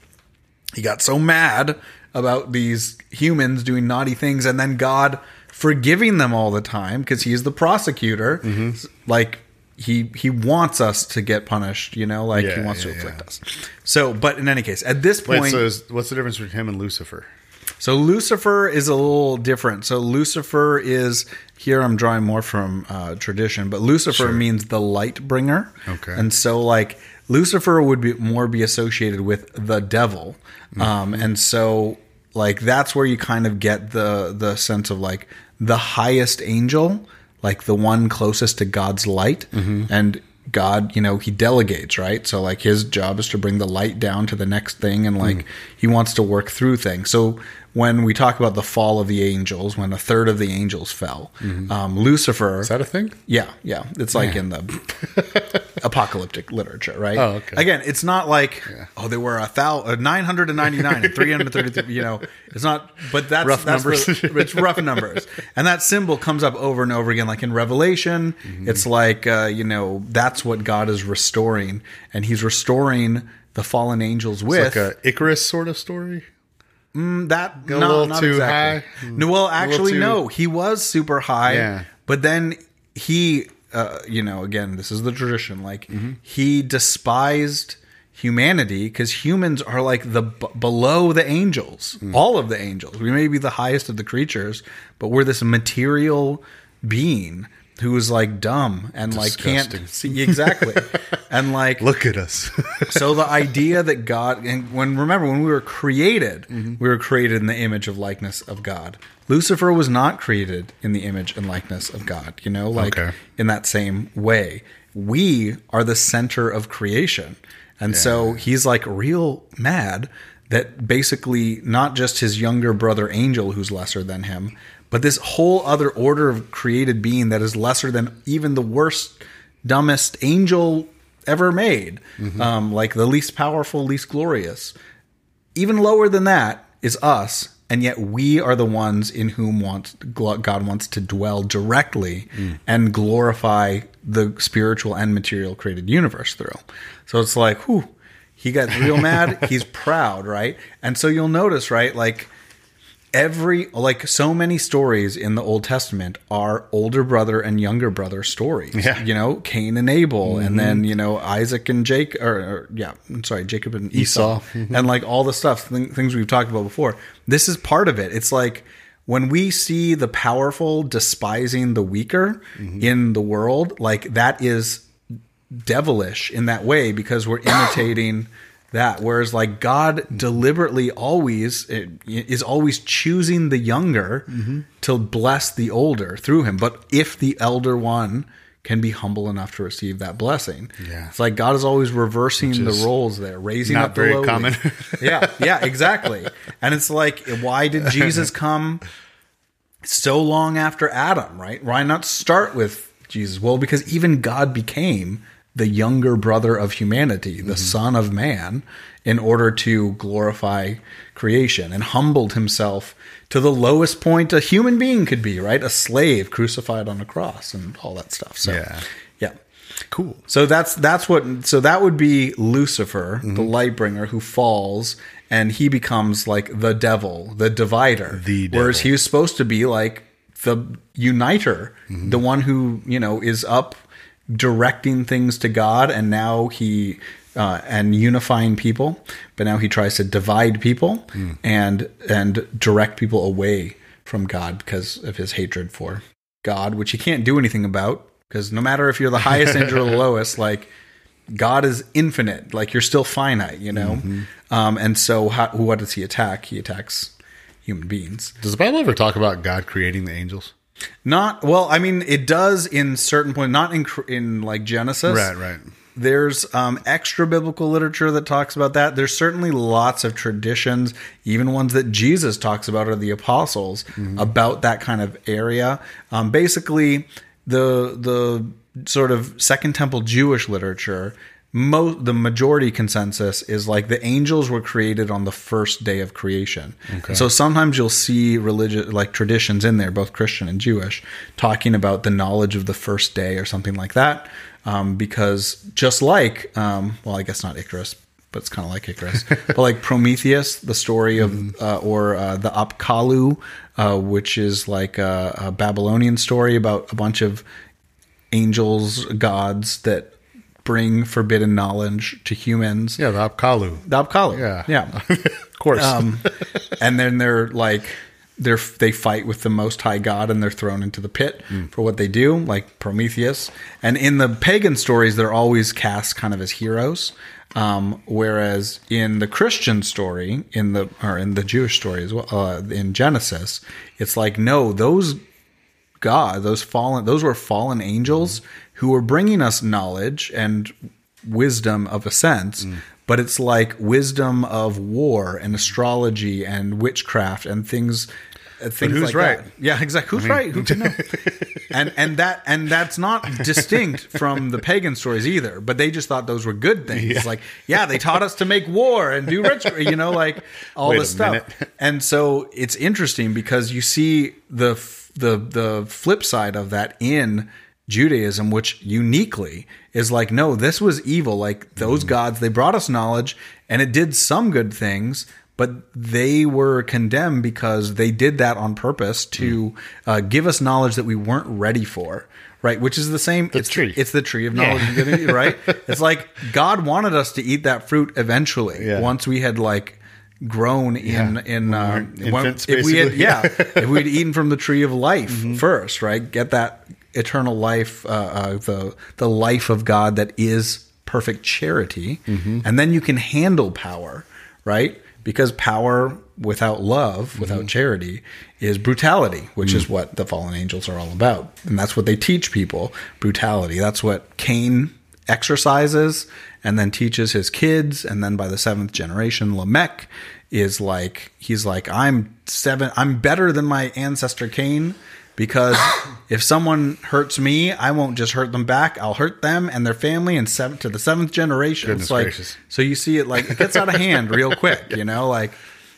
he got so mad about these humans doing naughty things and then god forgiving them all the time because he's the prosecutor. Mm-hmm. Like he he wants us to get punished, you know, like he wants yeah, to afflict yeah. us. So, but in any case, at this Wait, point, so is, what's the difference between him and Lucifer? So Lucifer is a little different. So Lucifer is here. I'm drawing more from uh, tradition, but Lucifer means the light bringer. Okay. and so like Lucifer would be more be associated with the devil, um, and so like that's where you kind of get the the sense of like the highest angel, like the one closest to God's light, and God, you know, he delegates, right? So like his job is to bring the light down to the next thing and like he wants to work through things. So when we talk about the fall of the angels, when a third of the angels fell, um, Lucifer Is that a thing? yeah, yeah. It's like in the *laughs* apocalyptic literature, right? Oh, okay. Again, it's not like oh, there were a thousand, nine hundred and ninety nine, and three hundred thirty three. You know, it's not. But that's Rough that's numbers. the- *laughs* it's rough numbers, and that symbol comes up over and over again. Like in Revelation, Mm-hmm. it's like uh, you know that's what God is restoring, and He's restoring the fallen angels with Like a Icarus sort of story? that a no, little not too exactly. high? No, well, actually, too- no. He was super high. Yeah. But then he, uh, you know, again, this is the tradition. Like Mm-hmm. he despised humanity because humans are like the b- below the angels, Mm. all of the angels. We may be the highest of the creatures, but we're this material being who is like dumb and like can't see exactly *laughs* and like Look at us. *laughs* so the idea that God and when remember when we were created, Mm-hmm. we were created in the image of likeness of God. Lucifer was not created in the image and likeness of God, you know, like Okay. in that same way. We are the center of creation. And so he's like real mad that basically not just his younger brother Angel who's lesser than him, but this whole other order of created being that is lesser than even the worst dumbest angel ever made, um, like the least powerful, least glorious. Even lower than that is us, and yet we are the ones in whom wants God wants to dwell directly and glorify the spiritual and material created universe through. So it's like, whew, he got real mad. *laughs* He's proud, right? And so you'll notice, right, like every like so many stories in the Old Testament are older brother and younger brother stories. Yeah. You know, Cain and Abel, and mm-hmm. then you know Isaac and Jake, or, or yeah, I'm sorry, Jacob and Esau, Esau. Mm-hmm. and like all the stuff, th- things we've talked about before. This is part of it. It's like when we see the powerful despising the weaker mm-hmm. in the world, like that is devilish in that way because we're imitating *coughs* that whereas like god deliberately always eh, is always choosing the younger to bless the older through him but if the elder one can be humble enough to receive that blessing Yeah. it's like god is always reversing the roles there raising up the very lowly. common. *laughs* yeah yeah exactly and it's like why did jesus *laughs* come so long after Adam, right? Why not start with Jesus? Well, because even God became the younger brother of humanity, the son of man, in order to glorify creation and humbled himself to the lowest point a human being could be, right? A slave crucified on a cross and all that stuff. So, Yeah. yeah. cool. So that's that's what so that would be Lucifer, the Mm-hmm. light bringer who falls and he becomes like the devil, the divider. The Whereas he was supposed to be like the uniter, Mm-hmm. the one who, you know, is up directing things to God and now he uh, and unifying people, but now he tries to divide people Mm. and and direct people away from God because of his hatred for God, which he can't do anything about. Because no matter if you're the highest angel or the *laughs* lowest, like God is infinite, like you're still finite, you know. Um, and so, how, what does he attack? He attacks human beings. Does the Bible ever talk about God creating the angels? Not well. I mean, it does in certain point, not in in like Genesis. Right, right. There's um, extra biblical literature that talks about that. There's certainly lots of traditions, even ones that Jesus talks about or the apostles about that kind of area. Um, basically, the the sort of Second Temple Jewish literature. Mo- the majority consensus is like the angels were created on the first day of creation. So sometimes you'll see religious like traditions in there, both Christian and Jewish, talking about the knowledge of the first day or something like that um, because just like, um, well, I guess not Icarus, but it's kind of like Icarus. *laughs* but like Prometheus, the story of, uh, or uh, the Apkallu, uh, which is like a, a Babylonian story about a bunch of angels, gods that bring forbidden knowledge to humans. Yeah, the Apkallu. The Apkallu. Yeah. Yeah. *laughs* Of course. Um, and then they're like they're they fight with the most high god and they're thrown into the pit for what they do like prometheus and in the pagan stories they're always cast kind of as heroes um, whereas in the christian story in the or in the jewish story as well uh, in genesis it's like no those God, those fallen, those were fallen angels who were bringing us knowledge and wisdom of a sense. But it's like wisdom of war and astrology and witchcraft and things. uh, Things who's like right? that. Yeah, exactly. Who's right? Who can know? *laughs* and and that and that's not distinct from the pagan stories either. But they just thought those were good things. Like, yeah, they taught us to make war and do rich, you know, like all Wait this stuff. minute. And so it's interesting because you see the the the flip side of that in Judaism, which uniquely is like, no, this was evil. Like those gods, they brought us knowledge, and it did some good things, but they were condemned because they did that on purpose to uh, give us knowledge that we weren't ready for. Right, which is the same. it's tree. it's the tree of knowledge. and good and evil, right? *laughs* It's like God wanted us to eat that fruit eventually. Yeah. Once we had like grown in in uh, when- infants, if we had yeah *laughs* if we'd eaten from the tree of life Mm-hmm. first right get that eternal life uh, uh, the the life of God that is perfect charity Mm-hmm. and then you can handle power right because power without love without Mm-hmm. charity is brutality which Mm. is what the fallen angels are all about and that's what they teach people brutality that's what Cain exercises and then teaches his kids and then by the seventh generation lamech is like he's like i'm seven i'm better than my ancestor cain because *coughs* if someone hurts me i won't just hurt them back i'll hurt them and their family and seven to the seventh generation Goodness it's like gracious. so you see it like it gets out of hand real quick you know like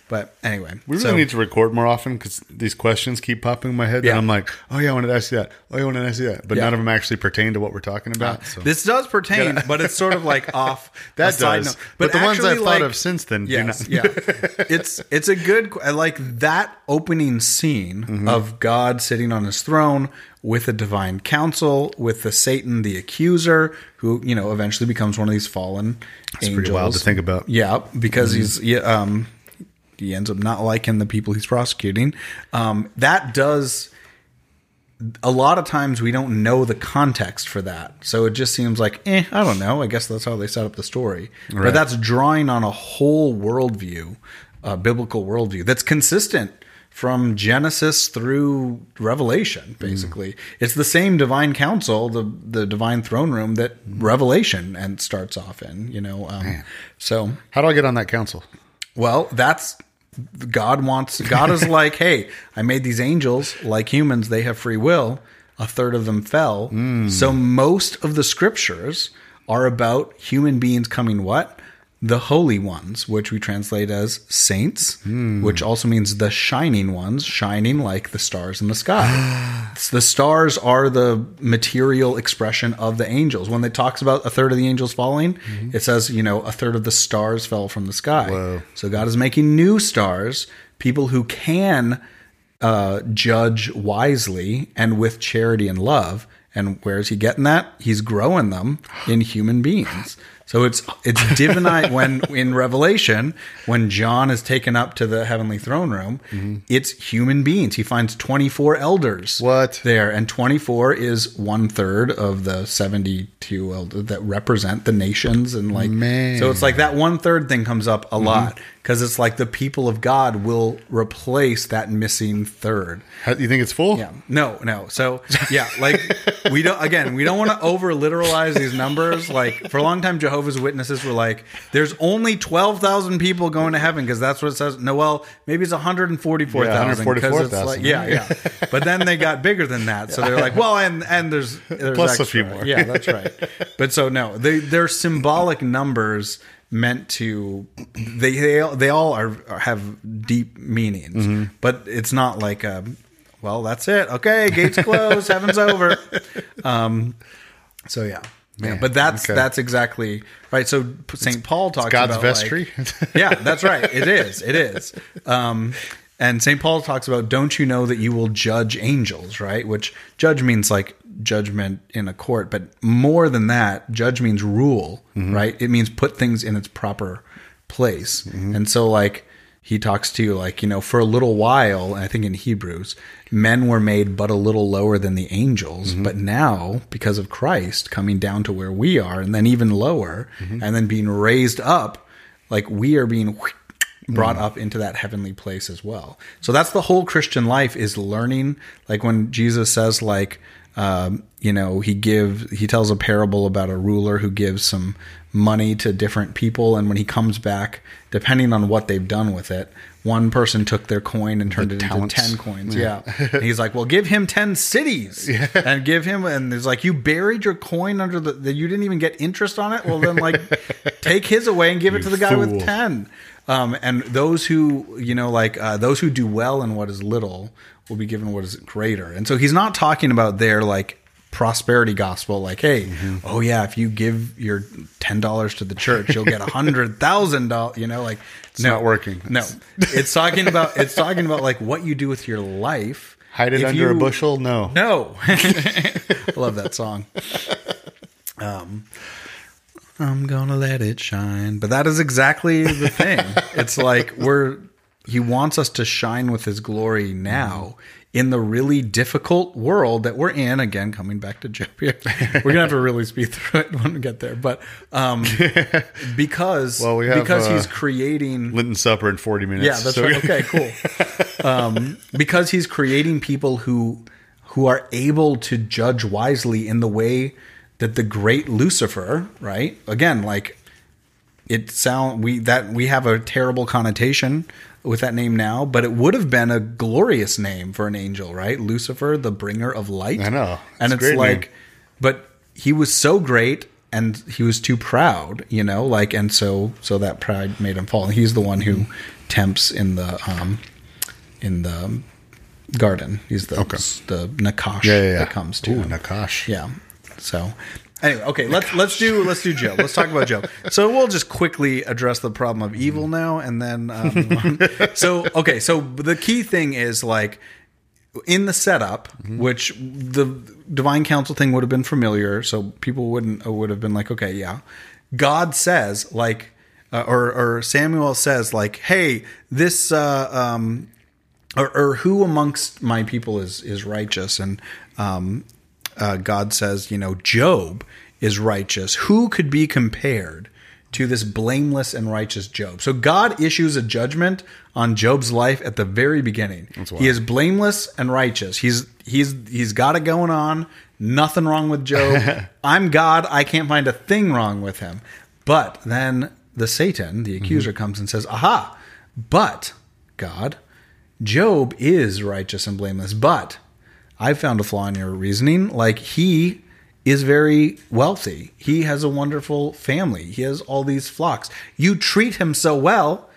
but anyway we really so- need to record more often because these questions keep popping in my head. Yeah. And I'm like, oh yeah, I wanted to ask you that. Oh, yeah, I wanted to ask you that. But Yeah. none of them actually pertain to what we're talking about. So. This does pertain, but it's sort of like *laughs* off. That side does. note. But the ones I've thought of since then do yes, not. yeah. *laughs* It's it's a good I like that opening scene Mm-hmm. of God sitting on his throne with a divine council, with the Satan, the accuser, who you know eventually becomes one of these fallen angels. pretty wild to think about. Yeah, because Mm-hmm. he's yeah, um he ends up not liking the people he's prosecuting. Um, that does a lot of times we don't know the context for that. So it just seems like, eh, I don't know. I guess that's how they set up the story. But that's drawing on a whole worldview, a biblical worldview that's consistent from Genesis through Revelation, basically. It's the same divine council, the the divine throne room that Revelation and starts off in, you know. Um, so How do I get on that council? well, that's God wants. God is *laughs* like, hey, I made these angels like humans. They have free will. A third of them fell. Hmm. So most of the scriptures are about human beings coming what? The holy ones, which we translate as saints, which also means the shining ones, shining like the stars in the sky. *sighs* The stars are the material expression of the angels. When it talks about a third of the angels falling, it says, you know, a third of the stars fell from the sky. Whoa. So God is making new stars, people who can uh, judge wisely and with charity and love. And where is he getting that? He's growing them in human beings. *sighs* *sighs* So it's it's divinite when in Revelation when John is taken up to the heavenly throne room, mm-hmm. it's human beings. He finds twenty four elders. What? there and twenty four is one third of the seventy two elders that represent the nations and like Man. so it's like that one third thing comes up a mm-hmm. lot because it's like the people of God will replace that missing third. How, you think it's full? Yeah. No, no. So yeah, like we don't again, we don't want to over literalize these numbers. Like for a long time Jehovah's Witnesses were like, there's only twelve thousand people going to heaven because that's what it says. No, well, maybe it's 144,000. 144,000. Like, yeah, yeah. But then they got bigger than that. So they're like, well, and and there's, there's Plus a few more. Yeah, that's right. But so no, they they're symbolic numbers meant to they they, all- they all are, have deep meanings, Mm-hmm. but it's not like a well, that's it. Okay, gates closed, heaven's over. Um, so yeah, Man, but that's okay. that's exactly right. So St. Paul talks God's about like- vestry. yeah, that's right. It is. It is. Um, and St. Paul talks about, don't you know that you will judge angels, right? Which judge means like judgment in a court, but more than that, judge means rule, mm-hmm. right? It means put things in its proper place. Mm-hmm. And so, like, he talks to you like, you know, for a little while, I think in Hebrews, men were made but a little lower than the angels. Mm-hmm. But now, because of Christ coming down to where we are, and then even lower, and then being raised up, like we are being brought up into that heavenly place as well. So that's the whole Christian life is learning. Like when Jesus says, like, um, you know, he gives, he tells a parable about a ruler who gives some money to different people, and when he comes back, depending on what they've done with it, one person took their coin and turned it talents. into ten coins. Yeah, And he's like, well, give him ten cities, *laughs* and give him, and there's like, you buried your coin under the, the, you didn't even get interest on it. Well, then like, *laughs* take his away and give it to the guy with ten. Um, and those who, you know, like uh, those who do well in what is little will be given what is greater. And so he's not talking about their like prosperity gospel, like, hey, Mm-hmm. oh yeah, if you give your ten dollars to the church, you'll get a hundred thousand dollars. You know, like it's not working. No, it's talking about it's talking about like what you do with your life. Hide it If under a bushel? No. no. *laughs* I love that song. Um, I'm gonna let it shine. But that is exactly the thing. *laughs* it's like we're he wants us to shine with his glory now in the really difficult world that we're in. Again, coming back to Job. We're gonna have to really speed through it when we get there. But um *laughs* because Well, we have, because uh, he's creating Lenten supper in 40 minutes. yeah, that's So- right. Okay, cool. *laughs* Um, because he's creating people who who are able to judge wisely in the way that the great Lucifer, right? Again, like it sound we that we have a terrible connotation with that name now, but it would have been a glorious name for an angel, right? Lucifer, the bringer of light. I know. and It's a it's like, name. but he was so great and he was too proud, you know, like, and so so that pride made him fall. And he's the one who tempts in the um in the garden. He's the Okay. the Nakash Yeah, yeah, yeah. that comes to Ooh, him. Nakash. Yeah. So anyway, okay, let's let's do let's do Job. Let's talk about Job. So we'll just quickly address the problem of evil now, and then um, so okay, so the key thing is like in the setup, which the divine council thing would have been familiar, so people wouldn't uh, would have been like, okay, yeah. God says like, uh, or or Samuel says like, hey, this. Uh, um, or, or who amongst my people is is righteous and um, uh, God says you know Job is righteous. Who could be compared to this blameless and righteous Job? So God issues a judgment on Job's life at the very beginning. He is blameless and righteous. He's he's he's got it going on. Nothing wrong with Job. *laughs* I'm God. I can't find a thing wrong with him. But then the Satan the accuser comes and says aha! But God Job is righteous and blameless, but I found a flaw in your reasoning. Like he is very wealthy. He has a wonderful family. He has all these flocks. You treat him so well.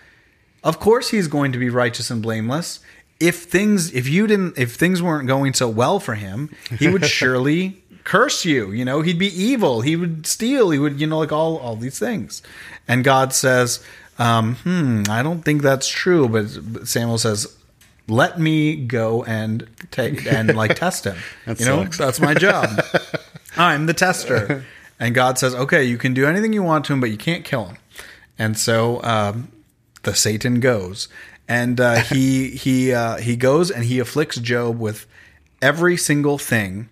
Of course he's going to be righteous and blameless. If things if you didn't if things weren't going so well for him, he would *laughs* surely curse you. You know, he'd be evil. He would steal. He would, you know, like all all these things. And God says, um, hmm, I don't think that's true. But Samuel says, let me go and take and like *laughs* test him. You know, sucks. that's my job. *laughs* I'm the tester. And God says, okay, you can do anything you want to him, but you can't kill him. And so um, the Satan goes, and uh, *laughs* he he uh, he goes and he afflicts Job with every single thing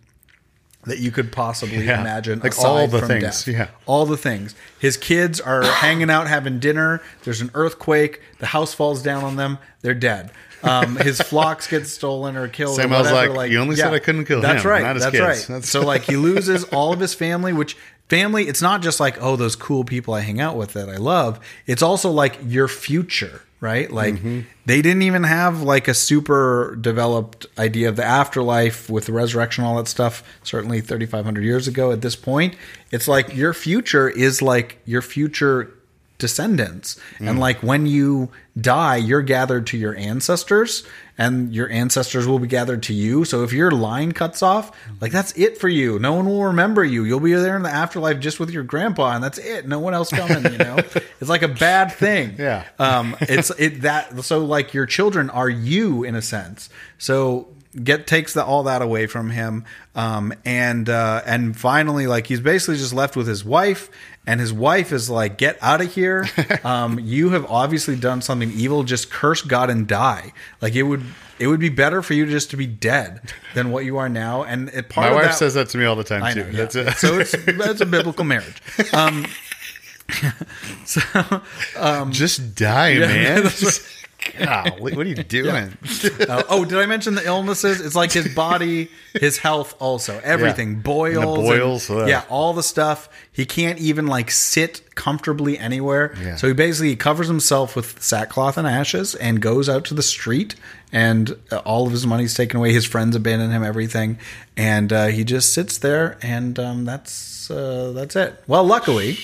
that you could possibly Yeah. imagine, Like all the from things, death. yeah. all the things. His kids are hanging out having dinner. There's an earthquake. The house falls down on them. They're dead. Um, his flocks get stolen or killed. Sam or was whatever. like, "You only said I couldn't kill That's him, right. That's kids." right. That's- So like he *laughs* loses all of his family, which family. It's not just like oh those cool people I hang out with that I love. It's also like your future, right? Like Mm-hmm. they didn't even have like a super developed idea of the afterlife with the resurrection, all that stuff. Certainly thirty five hundred years ago. At this point, it's like your future is like your future descendants. And like when you die, you're gathered to your ancestors and your ancestors will be gathered to you. So if your line cuts off, like that's it for you. No one will remember you. You'll be there in the afterlife just with your grandpa and that's it. No one else coming, you know. *laughs* it's like a bad thing. Yeah. Um it's it that so like your children are you in a sense. So get takes the, all that away from him um and uh and finally like he's basically just left with his wife and his wife is like get out of here *laughs* um you have obviously done something evil just curse god and die like it would it would be better for you just to be dead than what you are now and it, part My wife that, says that to me all the time too. yeah. That's it. so it's *laughs* that's a biblical marriage um *laughs* so Just die, man. Golly, what are you doing? *laughs* Uh, oh, did I mention the illnesses? It's like his body, his health, also everything, And the boils, and- boils, yeah, all the stuff. He can't even like sit comfortably anywhere. Yeah. So he basically covers himself with sackcloth and ashes and goes out to the street. And uh, all of his money's taken away. His friends abandon him, everything, and uh, he just sits there. And um, that's uh, that's it. Well, luckily,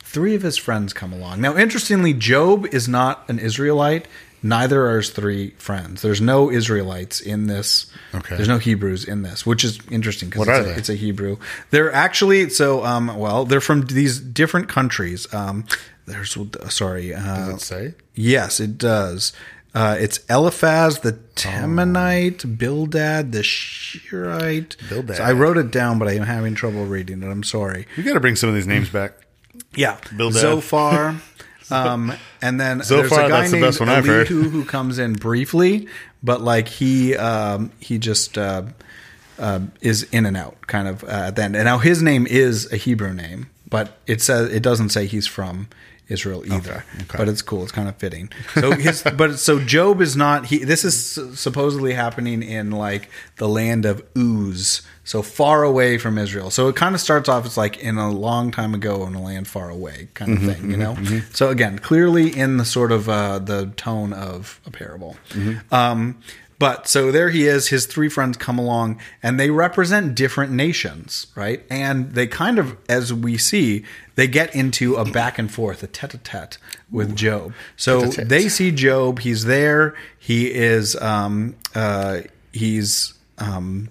three of his friends come along. Now, interestingly, Job is not an Israelite. Neither are his three friends. There's no Israelites in this. Okay. There's no Hebrews in this, which is interesting because it's, are a- they? it's a Hebrew. They're actually so um well they're from these different countries. Um, there's sorry. Uh, Does it say? Yes, it does. Uh, it's Eliphaz the Oh. Temanite, Bildad the Shirite. Bildad. So I wrote it down, but I'm having trouble reading it. I'm sorry. We got to bring some of these names back. Yeah, Bildad. Zophar. *laughs* Um, and then there's Zophar, a guy that's the named best one I've heard. Elihu who comes in briefly, but like he um, he just uh, uh, is in and out kind of uh, at the end. And now his name is a Hebrew name, but it says it doesn't say he's from Israel either. okay. But it's cool. It's kind of fitting. *laughs* So his but so Job is not he. This is supposedly happening in like the land of Uz, so far away from Israel. So it kind of starts off as like in a long time ago in a land far away kind of thing, you know. So again, clearly in the sort of uh, the tone of a parable. Um, but so there he is. His three friends come along, and they represent different nations, right? And they kind of, as we see, they get into a back and forth, a tete-a-tete with Job. So Tete-a-tete. they see Job. He's there. He is. Um, uh, he's. Um,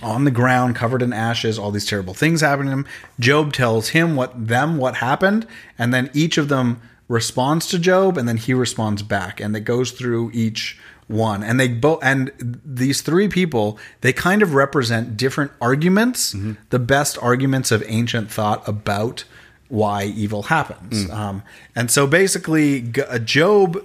on the ground, covered in ashes, all these terrible things happen to him. Job tells him what them what happened, and then each of them responds to Job, and then he responds back, and it goes through each one. And they both and these three people, they kind of represent different arguments, the best arguments of ancient thought about why evil happens. Um, and so basically, G- uh, Job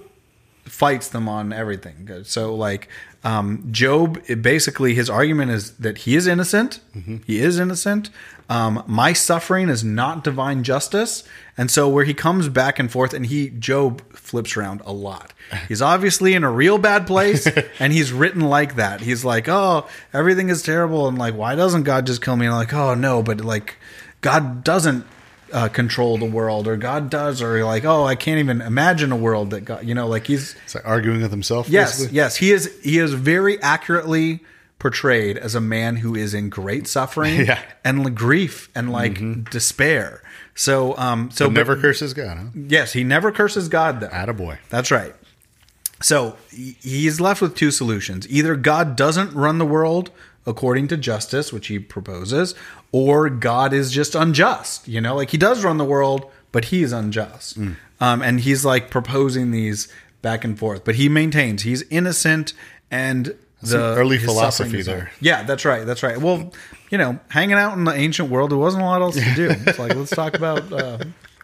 fights them on everything. So like um, Job, basically his argument is that he is innocent. He is innocent. Um, my suffering is not divine justice, and so where he comes back and forth, and he Job flips around a lot. *laughs* He's obviously in a real bad place, *laughs* and he's written like that. He's like, oh, everything is terrible, and like, why doesn't God just kill me? And like, oh no, but like, God doesn't uh, control the world, or God does, or like, oh, I can't even imagine a world that God, you know, like he's like arguing with himself. yes, basically. yes, he is. He is very accurately portrayed as a man who is in great suffering *laughs* Yeah. Mm-hmm. and grief and like despair. So, um, so But never curses God, huh? yes, he never curses God though. Attaboy. That's right. So he's left with two solutions. Either God doesn't run the world according to justice, which he proposes, or God is just unjust. You know, like he does run the world, but he is unjust. Um, and he's like proposing these back and forth. But he maintains he's innocent and the early philosophy there. Yeah, that's right. That's right. Well, you know, hanging out in the ancient world, there wasn't a lot else to do. *laughs* It's like let's talk about uh,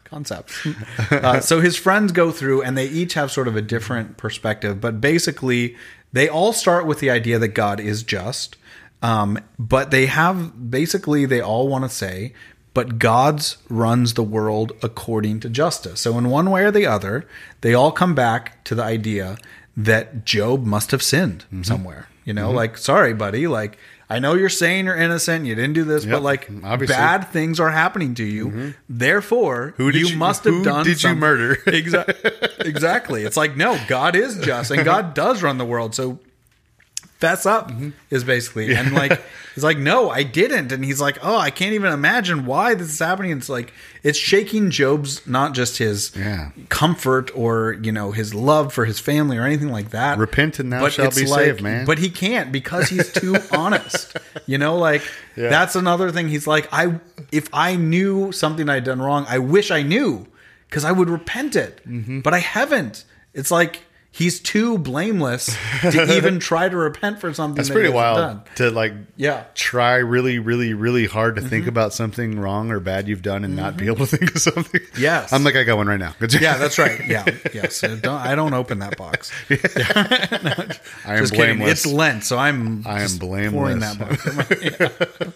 concepts. Uh, so his friends go through, and they each have sort of a different perspective, but basically, they all start with the idea that God is just. Um, but they have basically they all want to say, but God's runs the world according to justice. So in one way or the other, they all come back to the idea that Job must have sinned Mm-hmm. somewhere. You know, like sorry, buddy, like I know you're saying you're innocent, you didn't do this, but like obviously. bad things are happening to you. Therefore, Who you, you- must have who done. did you murder? Exactly. *laughs* exactly. It's like no, God is just, and God does run the world. So fess up Mm-hmm. is basically and like *laughs* he's like no i didn't and he's like oh i can't even imagine why this is happening it's like it's shaking job's not just his Yeah. comfort or you know his love for his family or anything like that Repent and thou shalt it's be saved, man. but he can't because he's too *laughs* honest you know like Yeah. that's another thing he's like i if i knew something i'd done wrong i wish i knew because i would repent it Mm-hmm. but i haven't it's like he's too blameless to *laughs* even try to repent for something That's that pretty wild done. to like Yeah. Mm-hmm. try really, really, really hard to think about something wrong or bad you've done and not be able to think of something. Yes. I'm like, I got one right now. yeah that's right yeah yes don't, i don't open that box *laughs* *laughs* I am just kidding blameless. it's lent so i'm I am just blameless. pouring that box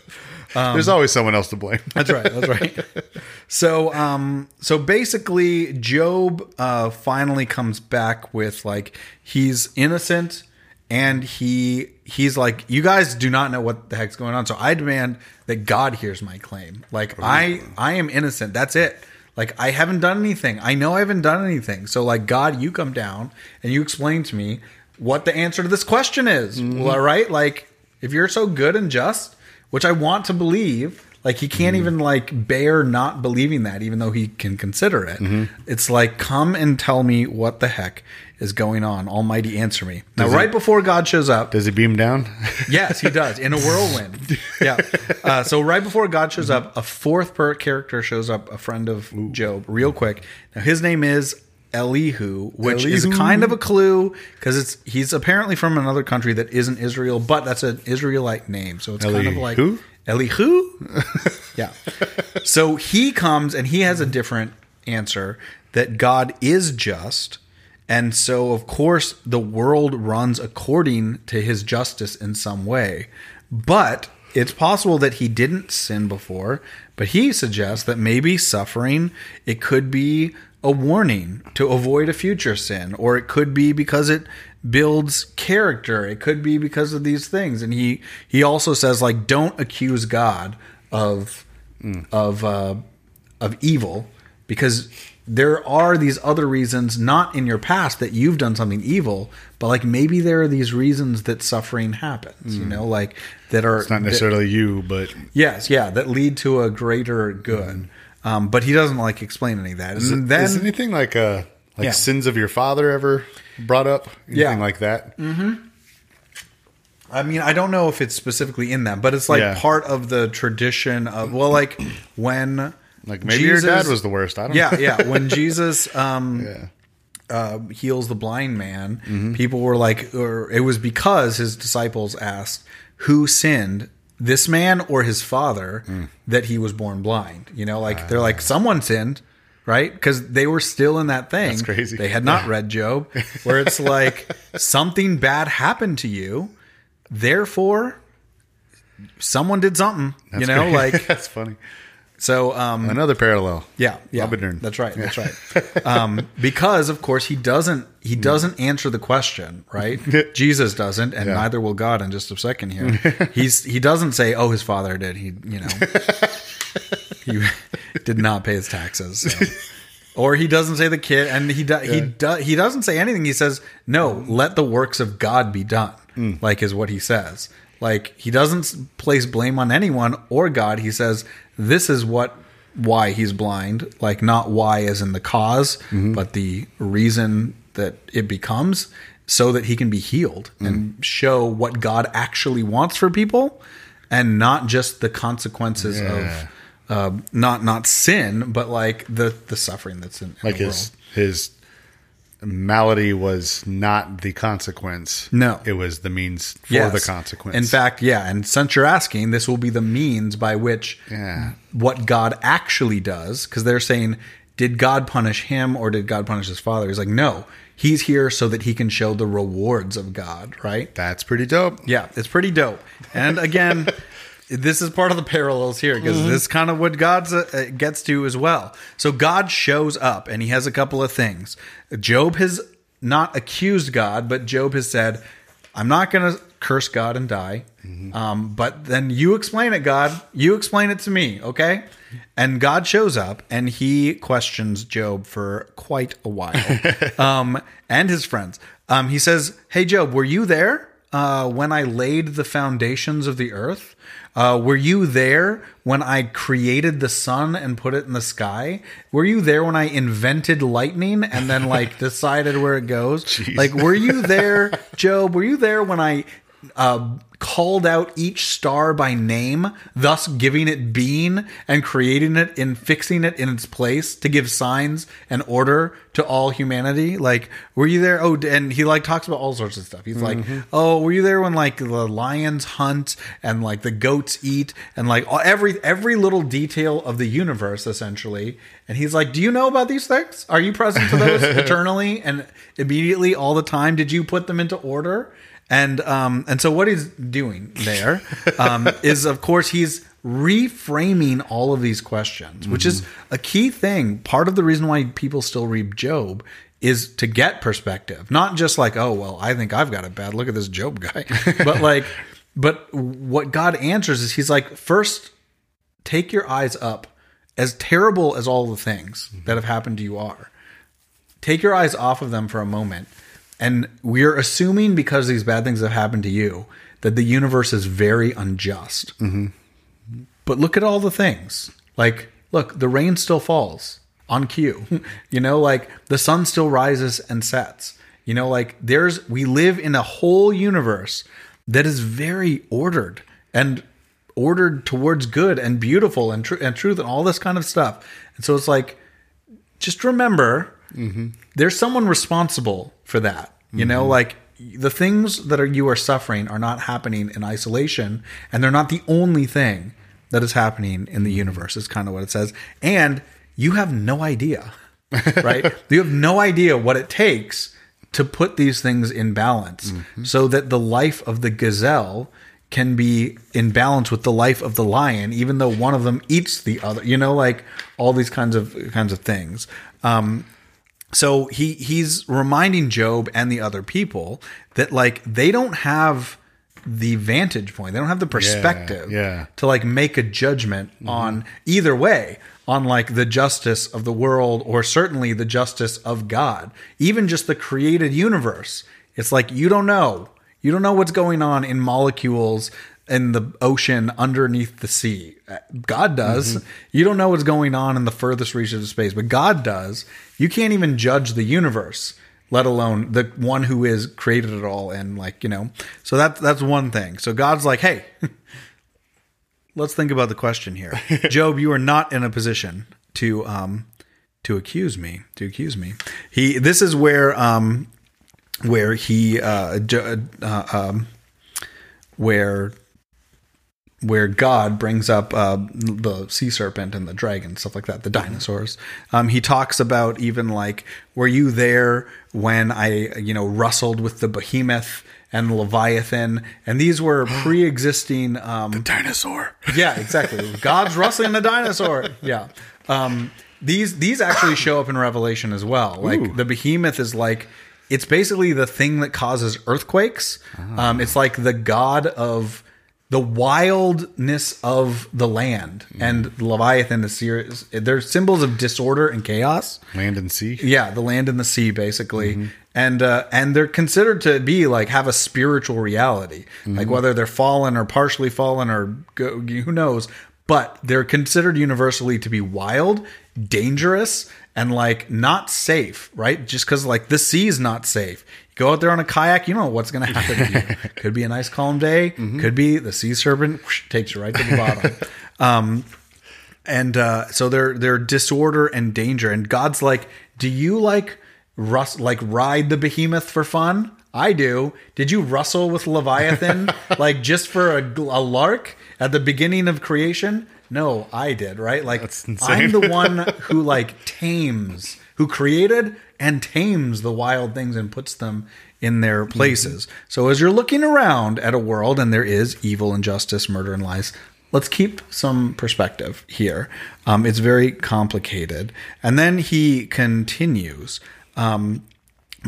There's always someone else to blame. That's right. That's right. *laughs* so, um, so basically, Job uh, finally comes back with like he's innocent, and he he's like, you guys do not know what the heck's going on. So I demand that God hears my claim. Like I I am innocent. That's it. Like I haven't done anything. I know I haven't done anything. So like God, you come down and you explain to me what the answer to this question is. Well, right? Like if you're so good and just which I want to believe. Like he can't mm-hmm. even like bear not believing that, even though he can consider it. Mm-hmm. It's like, come and tell me what the heck is going on. Almighty, answer me. Now, Does right he- before God shows up, Does he beam down? *laughs* yes, he does in a whirlwind. *laughs* Yeah. Uh, so right before God shows mm-hmm. up, a fourth per character shows up, a friend of Job, real quick. Now his name is Elihu, which is kind of a clue because it's he's apparently from another country that isn't Israel, but that's an Israelite name, so it's kind of like Elihu? Elihu. *laughs* yeah. So he comes and he has a different answer that God is just. And so, of course, the world runs according to his justice in some way. But it's possible that he didn't sin before, but he suggests that maybe suffering, it could be a warning to avoid a future sin, or it could be because it builds character. It could be because of these things. And he he also says like don't accuse God of of uh, of evil because there are these other reasons not in your past that you've done something evil but like maybe there are these reasons that suffering happens you know like that are It's not that- necessarily you, but yes yeah that lead to a greater good um, but he doesn't like explain any of that and then is anything like uh like Yeah. sins of your father ever brought up? Anything Yeah. like that? I mean, I don't know if it's specifically in that, but it's like Yeah. part of the tradition of well, like when Like maybe your dad was the worst. I don't yeah, know. yeah. When Jesus *laughs* um, Yeah. uh, heals the blind man, Mm-hmm. people were like, or it was because his disciples asked, "Who sinned, this man or his father, Mm. that he was born blind?" You know, like they're Ah. like, someone sinned. Right, because they were still in that thing. That's crazy. They had not read Job, *laughs* where it's like something bad happened to you, therefore someone did something. you know, great. like *laughs* that's funny. So. Um, Another parallel. yeah, yeah, that's right. That's right. *laughs* Um, because of course he doesn't he doesn't answer the question, right? *laughs* Jesus doesn't, and Yeah. neither will God in just a second here. He's he doesn't say, "Oh, his father did." He you know *laughs* he did not pay his taxes. so. Or he doesn't say the kid, and he do, he do, he doesn't say anything. He says, "No, let the works of God be done." Like is what he says. Like he doesn't place blame on anyone or God. He says, "This is what why he's blind." Like not why as in the because but the reason that it becomes, so that he can be healed and show what God actually wants for people, and not just the consequences Yeah. of uh, not not sin, but like the the suffering that's in, in Like the his world. his malady was not the consequence. No. It was the means for Yes. the consequence. In fact, yeah. And since you're asking, this will be the means by which Yeah. what God actually does, because they're saying, did God punish him or did God punish his father? He's like, no, he's here so that he can show the rewards of God, right? that's pretty dope. Yeah, it's pretty dope. And again, *laughs* this is part of the parallels here because this is kind of what God uh, gets to as well. So God shows up and he has a couple of things. Job has not accused God, but Job has said, I'm not going to curse God and die. Um, but then you explain it, God. You explain it to me, okay? And God shows up and he questions Job for quite a while *laughs* um, and his friends. Um, he says, Hey, Job, were you there? uh, when I laid the foundations of the earth? Uh, were you there when I created the sun and put it in the sky? Were you there when I invented lightning and then like *laughs* decided where it goes? Like, were you there, Job? Were you there when I uh, called out each star by name, thus giving it being and creating it and fixing it in its place to give signs and order to all humanity. Like, were you there? Oh, and he like talks about all sorts of stuff. He's like, mm-hmm. oh, were you there when like the lions hunt and like the goats eat and like all- every every little detail of the universe essentially? And he's like, do you know about these things? Are you present to those *laughs* eternally and immediately all the time? Did you put them into order? And um, and so what he's doing there um, *laughs* is, of course, he's reframing all of these questions, which is a key thing. Part of the reason why people still read Job is to get perspective, not just like, oh well, I think I've got it bad. Look at this Job guy, *laughs* but like, but what God answers is He's like, first, take your eyes up. As terrible as all the things that have happened to you are, take your eyes off of them for a moment. And we're assuming because these bad things have happened to you that the universe is very unjust. Mm-hmm. But look at all the things. Like, look, the rain still falls on cue. *laughs* you know, like the sun still rises and sets. You know, like there's, we live in a whole universe that is very ordered and ordered towards good and beautiful and, tr- and truth and all this kind of stuff. And so it's like, just remember Mm-hmm. there's someone responsible for that. You know, mm-hmm. like the things that are you are suffering are not happening in isolation, and they're not the only thing that is happening in the mm-hmm. universe. Is kind of what it says, and you have no idea, *laughs* right? you have no idea what it takes to put these things in balance, so that the life of the gazelle can be in balance with the life of the lion, even though one of them eats the other. You know, like all these kinds of kinds of things. Um, so he he's reminding Job and the other people that like they don't have the vantage point. They don't have the perspective yeah. to like make a judgment mm-hmm. on either way on like the justice of the world or certainly the justice of God. Even just the created universe. It's like you don't know. You don't know what's going on in molecules in the ocean underneath the sea. God does. You don't know what's going on in the furthest reaches of space, but God does. You can't even judge the universe, let alone the one who is created it all and like, you know. So that's that's one thing. So God's like, "Hey, *laughs* let's think about the question here. *laughs* Job, you are not in a position to um to accuse me, to accuse me." He this is where um where he uh, uh um where where God brings up uh, the sea serpent and the dragon, stuff like that, the dinosaurs. Um, he talks about even like, were you there when I, you know, wrestled with the behemoth and Leviathan? And these were *gasps* pre-existing. Um, Dinosaur. yeah, exactly. God's wrestling the dinosaur. Yeah. Um, these these actually show up in Revelation as well. Like the behemoth is like it's basically the thing that causes earthquakes. Um, it's like the god of the wildness of the land, mm-hmm. and Leviathan the serious. They're symbols of disorder and chaos. Land and sea. Yeah, the land and the sea, basically, mm-hmm. and uh, and they're considered to be like have a spiritual reality, like mm-hmm. whether they're fallen or partially fallen or go, who knows. But they're considered universally to be wild, dangerous, and like not safe, right? Just because like the sea is not safe. Go out there on a kayak, you don't know what's going *laughs* to happen to. Could be a nice calm day. Could be the sea serpent whoosh, takes you right to the bottom. *laughs* um, and uh, so they're they're disorder and danger. And God's like, do you like rust like ride the behemoth for fun? I do. Did you wrestle with Leviathan *laughs* like just for a, a lark at the beginning of creation? No, I did. Right? Like. I'm the one who like tames, who created and tames the wild things and puts them in their places. So as you're looking around at a world and there is evil, and injustice, murder, and lies, let's keep some perspective here. Um, it's very complicated. And then he continues. Um,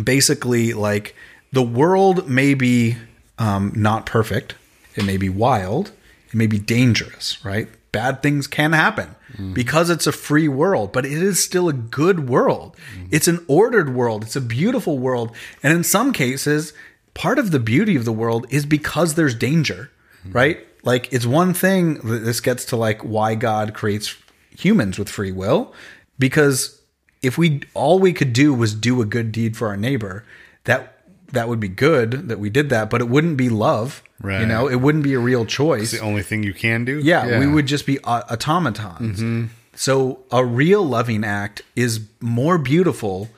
basically, like the world may be um, not perfect, it may be wild, it may be dangerous, right? Bad things can happen because it's a free world, but it is still a good world. It's an ordered world, it's a beautiful world. And in some cases, part of the beauty of the world is because there's danger, right? Like it's one thing that this gets to like why God creates humans with free will because if we all we could do was do a good deed for our neighbor, that that would be good that we did that, but it wouldn't be love. You know, it wouldn't be a real choice. the only thing you can do. Yeah, we would just be automatons. So a real loving act is more beautiful,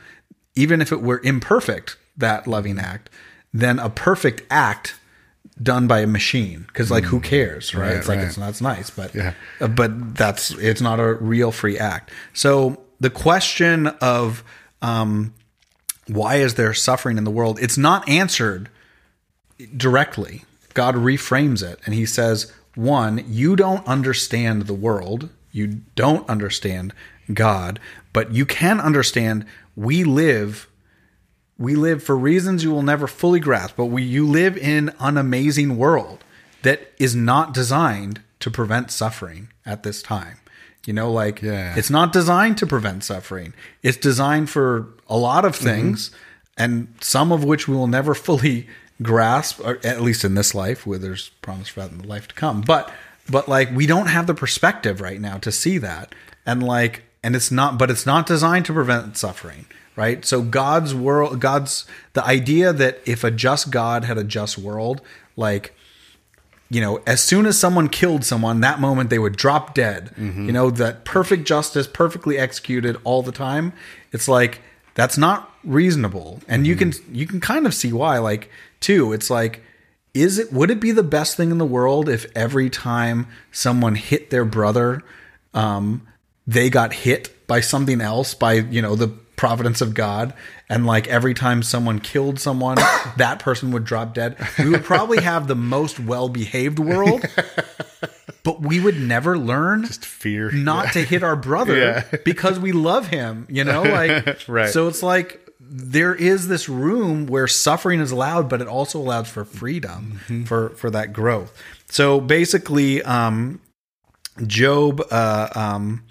even if it were imperfect, that loving act, than a perfect act done by a machine. Because like, who cares, right? Right, it's like right. it's that's nice, but Yeah. uh, but that's it's not a real free act. So the question of um, why is there suffering in the world? It's not answered directly. God reframes it and he says, one, you don't understand the world, you don't understand God, but you can understand we live we live for reasons you will never fully grasp, but we you live in an amazing world that is not designed to prevent suffering at this time. You know, like Yeah. it's not designed to prevent suffering. It's designed for a lot of mm-hmm. things, and some of which we will never *laughs* fully grasp, or at least in this life, where there's promise for that in the life to come. But but like we don't have the perspective right now to see that, and like and it's not, but it's not designed to prevent suffering, right? So God's world, God's the idea that if a just God had a just world, like you know, as soon as someone killed someone, that moment they would drop dead. Mm-hmm. You know, that perfect justice, perfectly executed all the time. It's like that's not reasonable, and you mm-hmm. can you can kind of see why. Like, too, it's like, is it would it be the best thing in the world if every time someone hit their brother, um, they got hit by something else by you know the providence of God, and like every time someone killed someone, *coughs* that person would drop dead. We would probably have the most well behaved world, *laughs* but we would never learn just fear. not to hit our brother *laughs* Yeah. because we love him. You know, like *laughs* Right. So it's like there is this room where suffering is allowed, but it also allows for freedom Mm-hmm. for for that growth. So basically, um, Job, uh, um,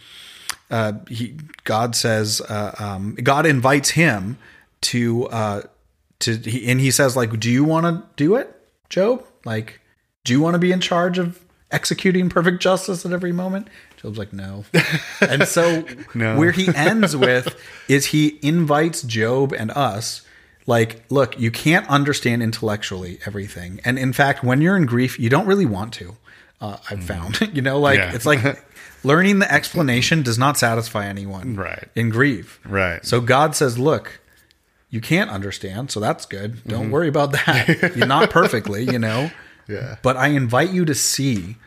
uh, he, God says, uh, um, God invites him to, uh, to, he, and he says, like, do you want to do it, Job? Like, do you want to be in charge of executing perfect justice at every moment? Job's like, no. and so *laughs* No. where he ends with is he invites Job and us like look you can't understand intellectually everything and in fact when you're in grief you don't really want to uh, i've found *laughs* you know like Yeah. it's like *laughs* learning the explanation does not satisfy anyone Right. in grief Right. so god says look you can't understand so that's good don't worry about that you're not perfectly you know Yeah. but i invite you to see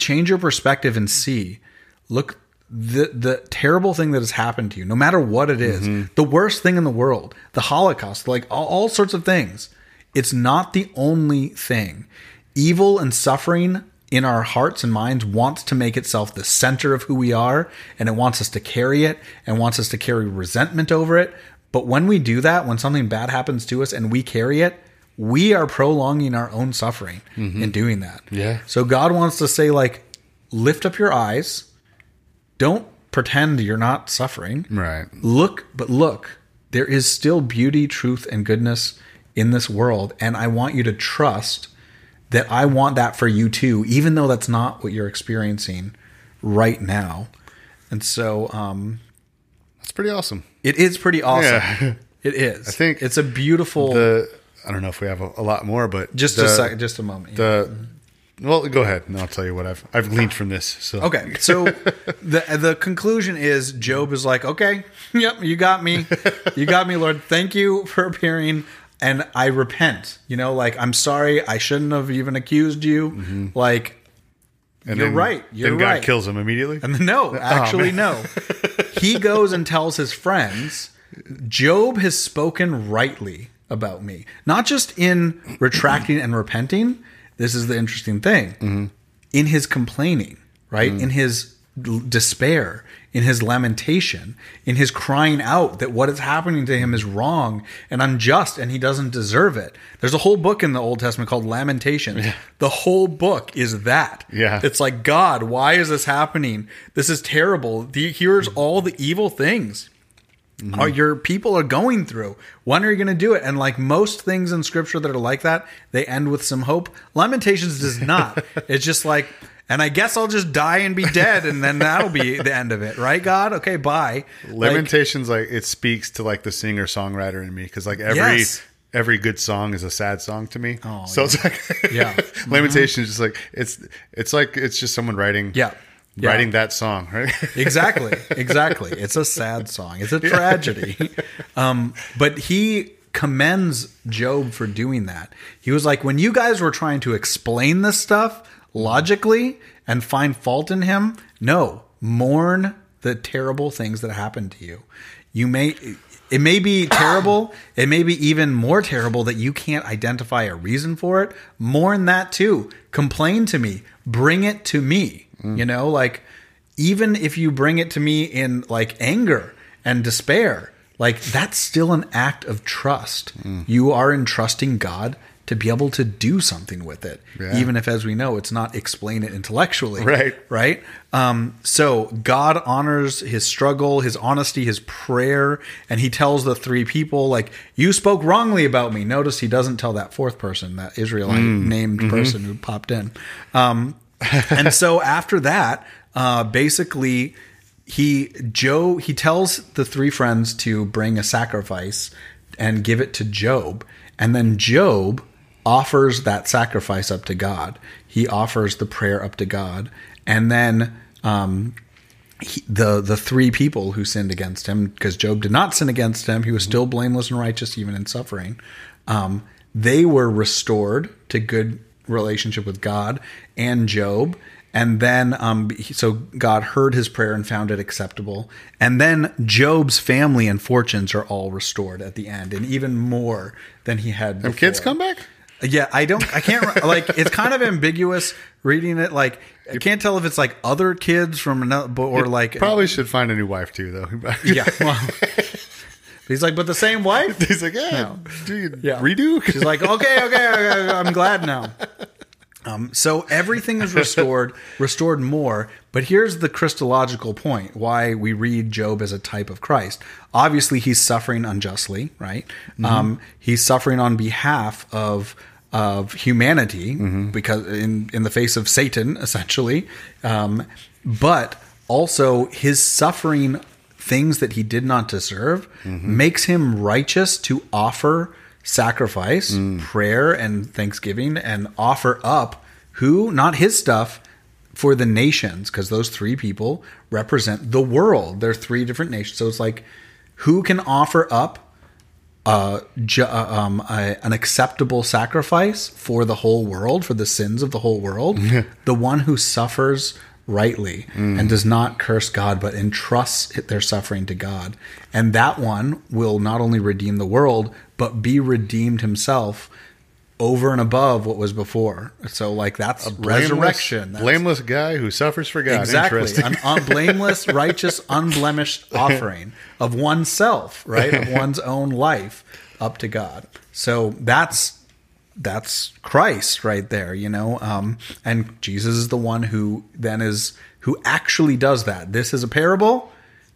change your perspective and see. Look the the terrible thing that has happened to you no matter what it is, mm-hmm. the worst thing in the world the holocaust like all, all sorts of things it's not the only thing. Evil and suffering in our hearts and minds wants to make itself the center of who we are and it wants us to carry it and wants us to carry resentment over it. But when we do that when something bad happens to us and we carry it we are prolonging our own suffering in doing that Yeah. so God wants to say, like, lift up your eyes. Don't pretend you're not suffering. Right. Look, but look, there is still beauty, truth, and goodness in this world. And I want you to trust that I want that for you too, even though that's not what you're experiencing right now. And so um, That's pretty awesome. it is pretty awesome. Yeah. *laughs* It is. I think it's a beautiful. The I don't know if we have a, a lot more, but just the, a sec, just a moment. The well, go ahead, and I'll tell you what I've I've gleaned from this. So Okay, so the the conclusion is Job is like, okay, *laughs* yep, you got me, you got me, Lord. Thank you for appearing, and I repent. You know, like I'm sorry, I shouldn't have even accused you. Mm-hmm. Like, and you're then- right, you're then God right. kills him immediately. and no, *laughs* oh, actually, no. He goes and tells his friends, Job has spoken rightly about me, not just in retracting and repenting. This is the interesting thing mm-hmm. in his complaining, right? Mm. In his despair, in his lamentation, in his crying out that what is happening to him is wrong and unjust and he doesn't deserve it. There's a whole book in the Old Testament called Lamentations. The whole book is that. Yeah. It's like, God, why is this happening? This is terrible. The, here's all the evil things are your people are going through. When are you going to do it? And like most things in scripture that are like that, they end with some hope. Lamentations does *laughs* not. it's just like, and I guess I'll just die and be dead, and then that'll be the end of it, right? God, okay, bye. Lamentations like it speaks to like the singer songwriter in me because like every Yes. every good song is a sad song to me. Oh, so it's like Yeah. *laughs* Lamentations mm-hmm. is just like it's it's like it's just someone writing Yeah. Yeah. writing that song right. *laughs* exactly exactly. It's a sad song. It's a tragedy. Um, but he commends job for doing that. He was like when you guys were trying to explain this stuff logically and find fault in him no mourn the terrible things that happened to you. You may it may be terrible. It may be even more terrible that you can't identify a reason for it. Mourn that too. Complain to me bring it to me mm. you know? Like even if you bring it to me in like anger and despair like that's still an act of trust. Mm. You are entrusting god to be able to do something with it Yeah. even if as we know it's not explain it intellectually Right. right? Um, so god honors his struggle his honesty his prayer and he tells the three people like you spoke wrongly about me. Notice he doesn't tell that fourth person that israelite named person who popped in. Um, and so after that uh, basically he joe he tells the three friends to bring a sacrifice and give it to job. And then job offers that sacrifice up to god. He offers the prayer up to god. And then um, he, the the three people who sinned against him because Job did not sin against him he was still blameless and righteous even in suffering um, they were restored to good relationship with God and Job. And then um, so God heard his prayer and found it acceptable. And then Job's family and fortunes are all restored at the end and even more than he had Them kids come back. Yeah, I don't. I can't. like, it's kind of ambiguous reading it. Like, I can't tell if it's like other kids from another, or like Probably should find a new wife too, though. *laughs* Yeah. Well, he's like, but the same wife. *laughs* He's like, yeah, do you Yeah. redo? She's like, okay, okay, okay, I'm glad now. *laughs* Um, so everything is restored, *laughs* restored more. But here's the Christological point: why we read Job as a type of Christ. Obviously, he's suffering unjustly, right? Um, he's suffering on behalf of of humanity because in in the face of Satan, *laughs* essentially. Um, but also his suffering things that he did not deserve makes him righteous to offer sacrifice, prayer, and thanksgiving, and offer up who, not his stuff, for the nations, because those three people represent the world. They're three different nations. So it's like, who can offer up uh, ju- uh, um, a, an acceptable sacrifice for the whole world, for the sins of the whole world? the one who suffers rightly and does not curse God, but entrusts their suffering to God. And that one will not only redeem the world, but be redeemed himself over and above what was before. So, like, that's Blameless- resurrection. That's- Blameless guy who suffers for God. Exactly. An un- blameless, *laughs* righteous, unblemished offering of oneself, right? Of *laughs* one's own life up to God. So that's that's Christ right there, you know. Um, and Jesus is the one who then is who actually does that. This is a parable.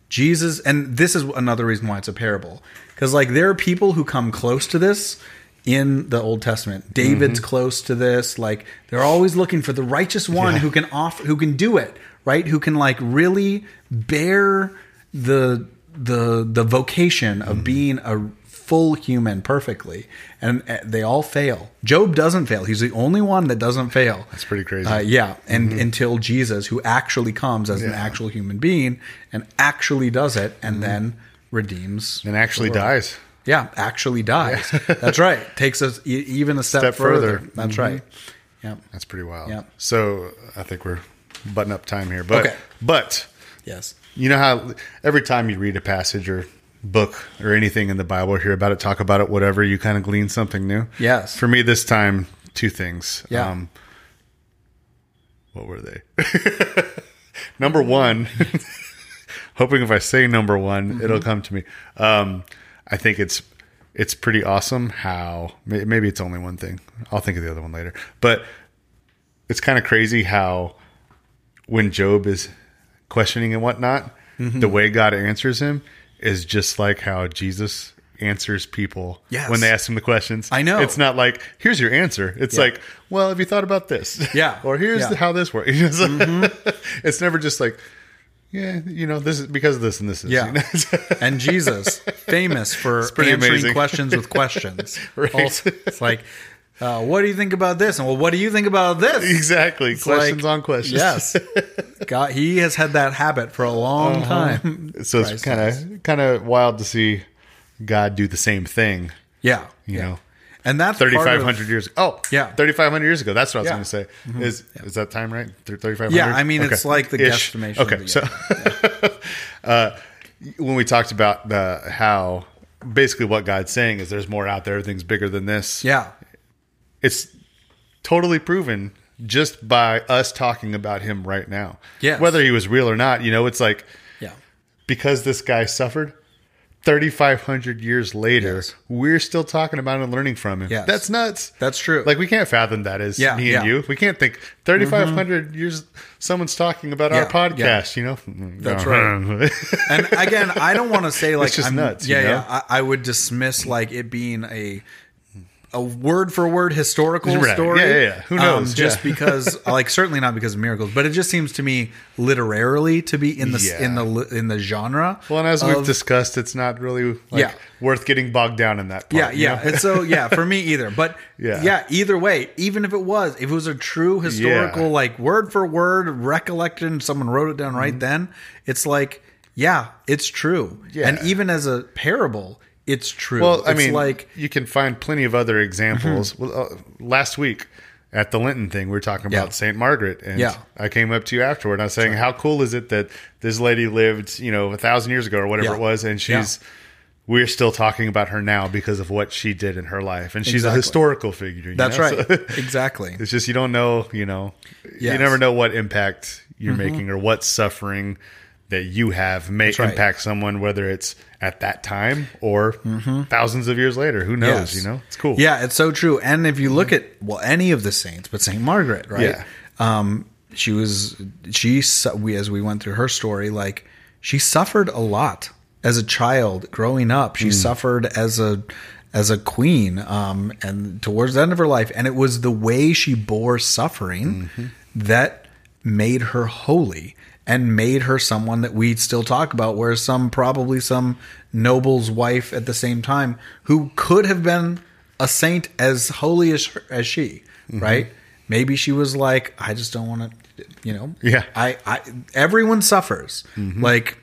Jesus, and this is another reason why it's a parable, because like there are people who come close to this in the Old Testament. David's close to this. Like they're always looking for the righteous one who can offer, who can do it, right? Who can like really bear the the the vocation of being a full human perfectly, and uh, they all fail. Job doesn't fail. He's the only one that doesn't fail. That's pretty crazy. Uh, yeah, and until Jesus, who actually comes as an actual human being and actually does it, and then redeems and actually dies. Yeah, actually dies. *laughs* That's right. Takes us e- even a step, Step further. further. That's right. Yeah. That's pretty wild. Yeah. So I think we're button up time here, but Okay. but Yes. you know how every time you read a passage or book or anything in the Bible, hear about it, talk about it, whatever, you kind of glean something new. Yes. For me, this time, two things. Yeah. Um, what were they? *laughs* number one, *laughs* hoping if I say number one, it'll come to me. Um, I think it's it's pretty awesome how maybe it's only one thing. I'll think of the other one later, but it's kind of crazy how when Job is questioning and whatnot, the way God answers him is just like how Jesus answers people Yes. when they ask him the questions. I know. It's not like, here's your answer. It's like, well, have you thought about this? *laughs* Yeah. *laughs* or here's Yeah. Mm-hmm. how this works. *laughs* it's never just like, yeah, you know, this is because of this and this is. Yeah. you know? and Jesus, famous for answering amazing. questions with questions. Right. Also, it's like, uh, what do you think about this? And well, what do you think about this? exactly. It's questions like- on questions. Yes. *laughs* God, he has had that habit for a long Uh-huh. time. so it's kind of kind of wild to see God do the same thing. Yeah. You yeah. know, And that's thirty part five of- hundred years. Oh, Yeah. thirty five hundred years ago. That's what I was Yeah. going to say. Is is that time right? Thirty five hundred. Yeah, I mean, it's like the guesstimation Okay, the- so *laughs* uh, when we talked about the how basically what God's saying is there's more out there, everything's bigger than this. Yeah. It's totally proven just by us talking about him right now. Yeah. whether he was real or not, you know, it's like Yeah. because this guy suffered 3500 years later Yes. we're still talking about and learning from him Yes. that's nuts That's true. like we can't fathom that as Yeah, me and yeah. Mm-hmm. you we can't think 3500 years someone's talking about Yeah, our podcast you know That's *laughs* right. and again, I don't want to say *laughs* like It's just I'm, nuts, you Yeah, know? yeah. I, I would dismiss like it being a a word for word historical Right. story. Yeah, yeah, yeah. Who knows? Um, just Yeah. *laughs* because, like, certainly not because of miracles, but it just seems to me literarily to be in the Yeah. in the in the genre. well and as we've discussed it's not really like Yeah. worth getting bogged down in that part, Yeah, you yeah. know? And so yeah, for me *laughs* either. But Yeah. yeah. either way, even if it was, if it was a true historical, like word for word recollection, someone wrote it down right then, it's like, yeah, it's true. Mm-hmm. Yeah. And even as a parable, it's true. Well, I It's mean, like you can find plenty of other examples. Well, uh, last week at the Linton thing, we were talking Yeah. about Saint Margaret, and Yeah. I came up to you afterward. And I was saying, how cool is it that this lady lived, you know, a thousand years ago or whatever Yeah. it was, and she's. We're still talking about her now because of what she did in her life, and she's Exactly. a historical figure. that's know? right. So- *laughs* exactly. it's just you don't know, you know, Yes. Mm-hmm. you never know what impact you're making or what suffering that you have may right. impact someone, whether it's at that time or thousands of years later. Who knows? Mm-hmm. Yes. You know, it's cool. Yeah, it's so true. And if you look at well, any of the saints, but Saint Margaret, right? Yeah. Um, she was she we as we went through her story, like she suffered a lot as a child growing up. Mm. She suffered as a as a queen, um, and towards the end of her life, and it was the way she bore suffering Mm-hmm. that made her holy and made her someone that we still talk about whereas some probably some noble's wife at the same time who could have been a saint as holy as her, as she Mm-hmm. right maybe she was like i just don't want to you know Yeah. i i everyone suffers Mm-hmm. like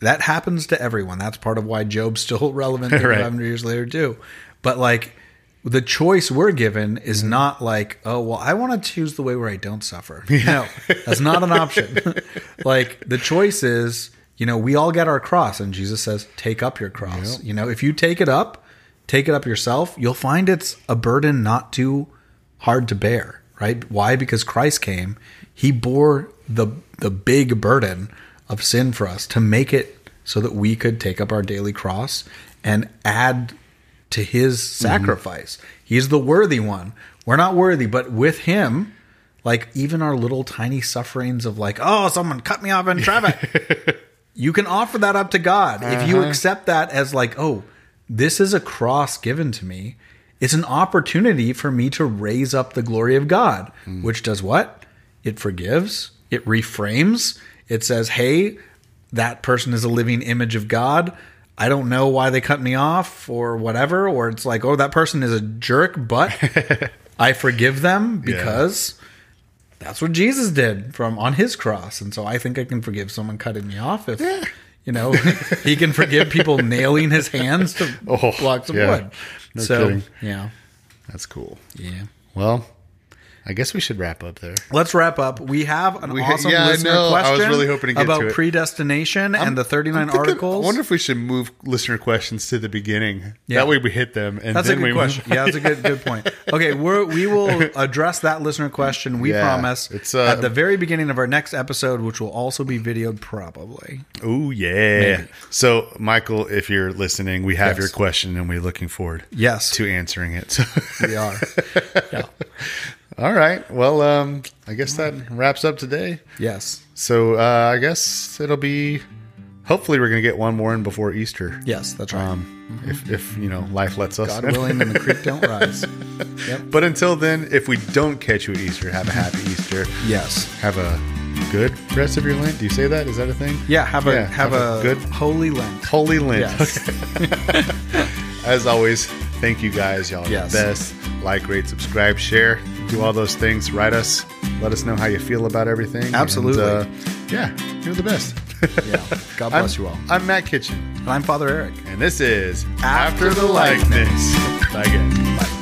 that happens to everyone that's part of why job's still *laughs* relevant *laughs* Right. 500 years later too but like the choice we're given is Mm-hmm. not like, oh, well, I want to choose the way where I don't suffer. *laughs* No, that's not an option. *laughs* like the choice is, you know, we all get our cross, and Jesus says, take up your cross. You know, if you take it up, take it up yourself, you'll find it's a burden not too hard to bear, right? Why? Because Christ came, he bore the the big burden of sin for us to make it so that we could take up our daily cross and add to his mm-hmm. sacrifice. He's the worthy one. We're not worthy, but with him, like even our little tiny sufferings of like, oh, someone cut me off in traffic. *laughs* you can offer that up to God. If you uh-huh. accept that as like, oh, this is a cross given to me, it's an opportunity for me to raise up the glory of God, mm. which does what? It forgives, it reframes, it says, hey, that person is a living image of God. I don't know why they cut me off or whatever, or it's like, oh, that person is a jerk, but *laughs* I forgive them because that's what Jesus did from on his cross. And so I think I can forgive someone cutting me off if you know he can forgive people *laughs* nailing his hands to Oh, blocks of yeah. wood. No so kidding. yeah. That's cool. Yeah. Well, I guess we should wrap up there. Let's wrap up. We have an We awesome yeah, I listener know. I was question really hoping to get about to it. predestination and the 39 thinking- articles. I wonder if we should move listener questions to the beginning. Yeah. That way we hit them, and That's a then good we question. yeah, that's a good *laughs* good point. Okay, we're, we will *laughs* address that listener question. We Yeah, promise it's, uh, at the very beginning of our next episode, which will also be videoed probably. Oh yeah. Maybe. So, Michael, if you're listening, we have Yes. your question, and we're looking forward Yes, to answering it. So, *laughs* we are. Yeah. All right. Well, um, I guess that wraps up today. Yes. So, uh, I guess it'll be hopefully we're gonna get one more in before Easter. Yes, that's right. Um, if if you know life lets us. God willing, and the creek *laughs* don't rise. Yep. But until then, if we don't catch you at Easter, have a happy Easter. Yes. Have a good rest of your Lent. Do you say that? Is that a thing? Yeah. Have a Yeah, have, have a a, good- holy Lent. Holy Lent. Yes. *laughs* As always, thank you guys. Y'all are Yes. the best. Like, rate, subscribe, share. Do all those things. Write us. Let us know how you feel about everything. Absolutely. And, uh, yeah, you're the best. Yeah. God bless you all. *laughs* I'm Matt Kitchen, And I'm Father Eric. and this is After the Likeness. Bye, guys.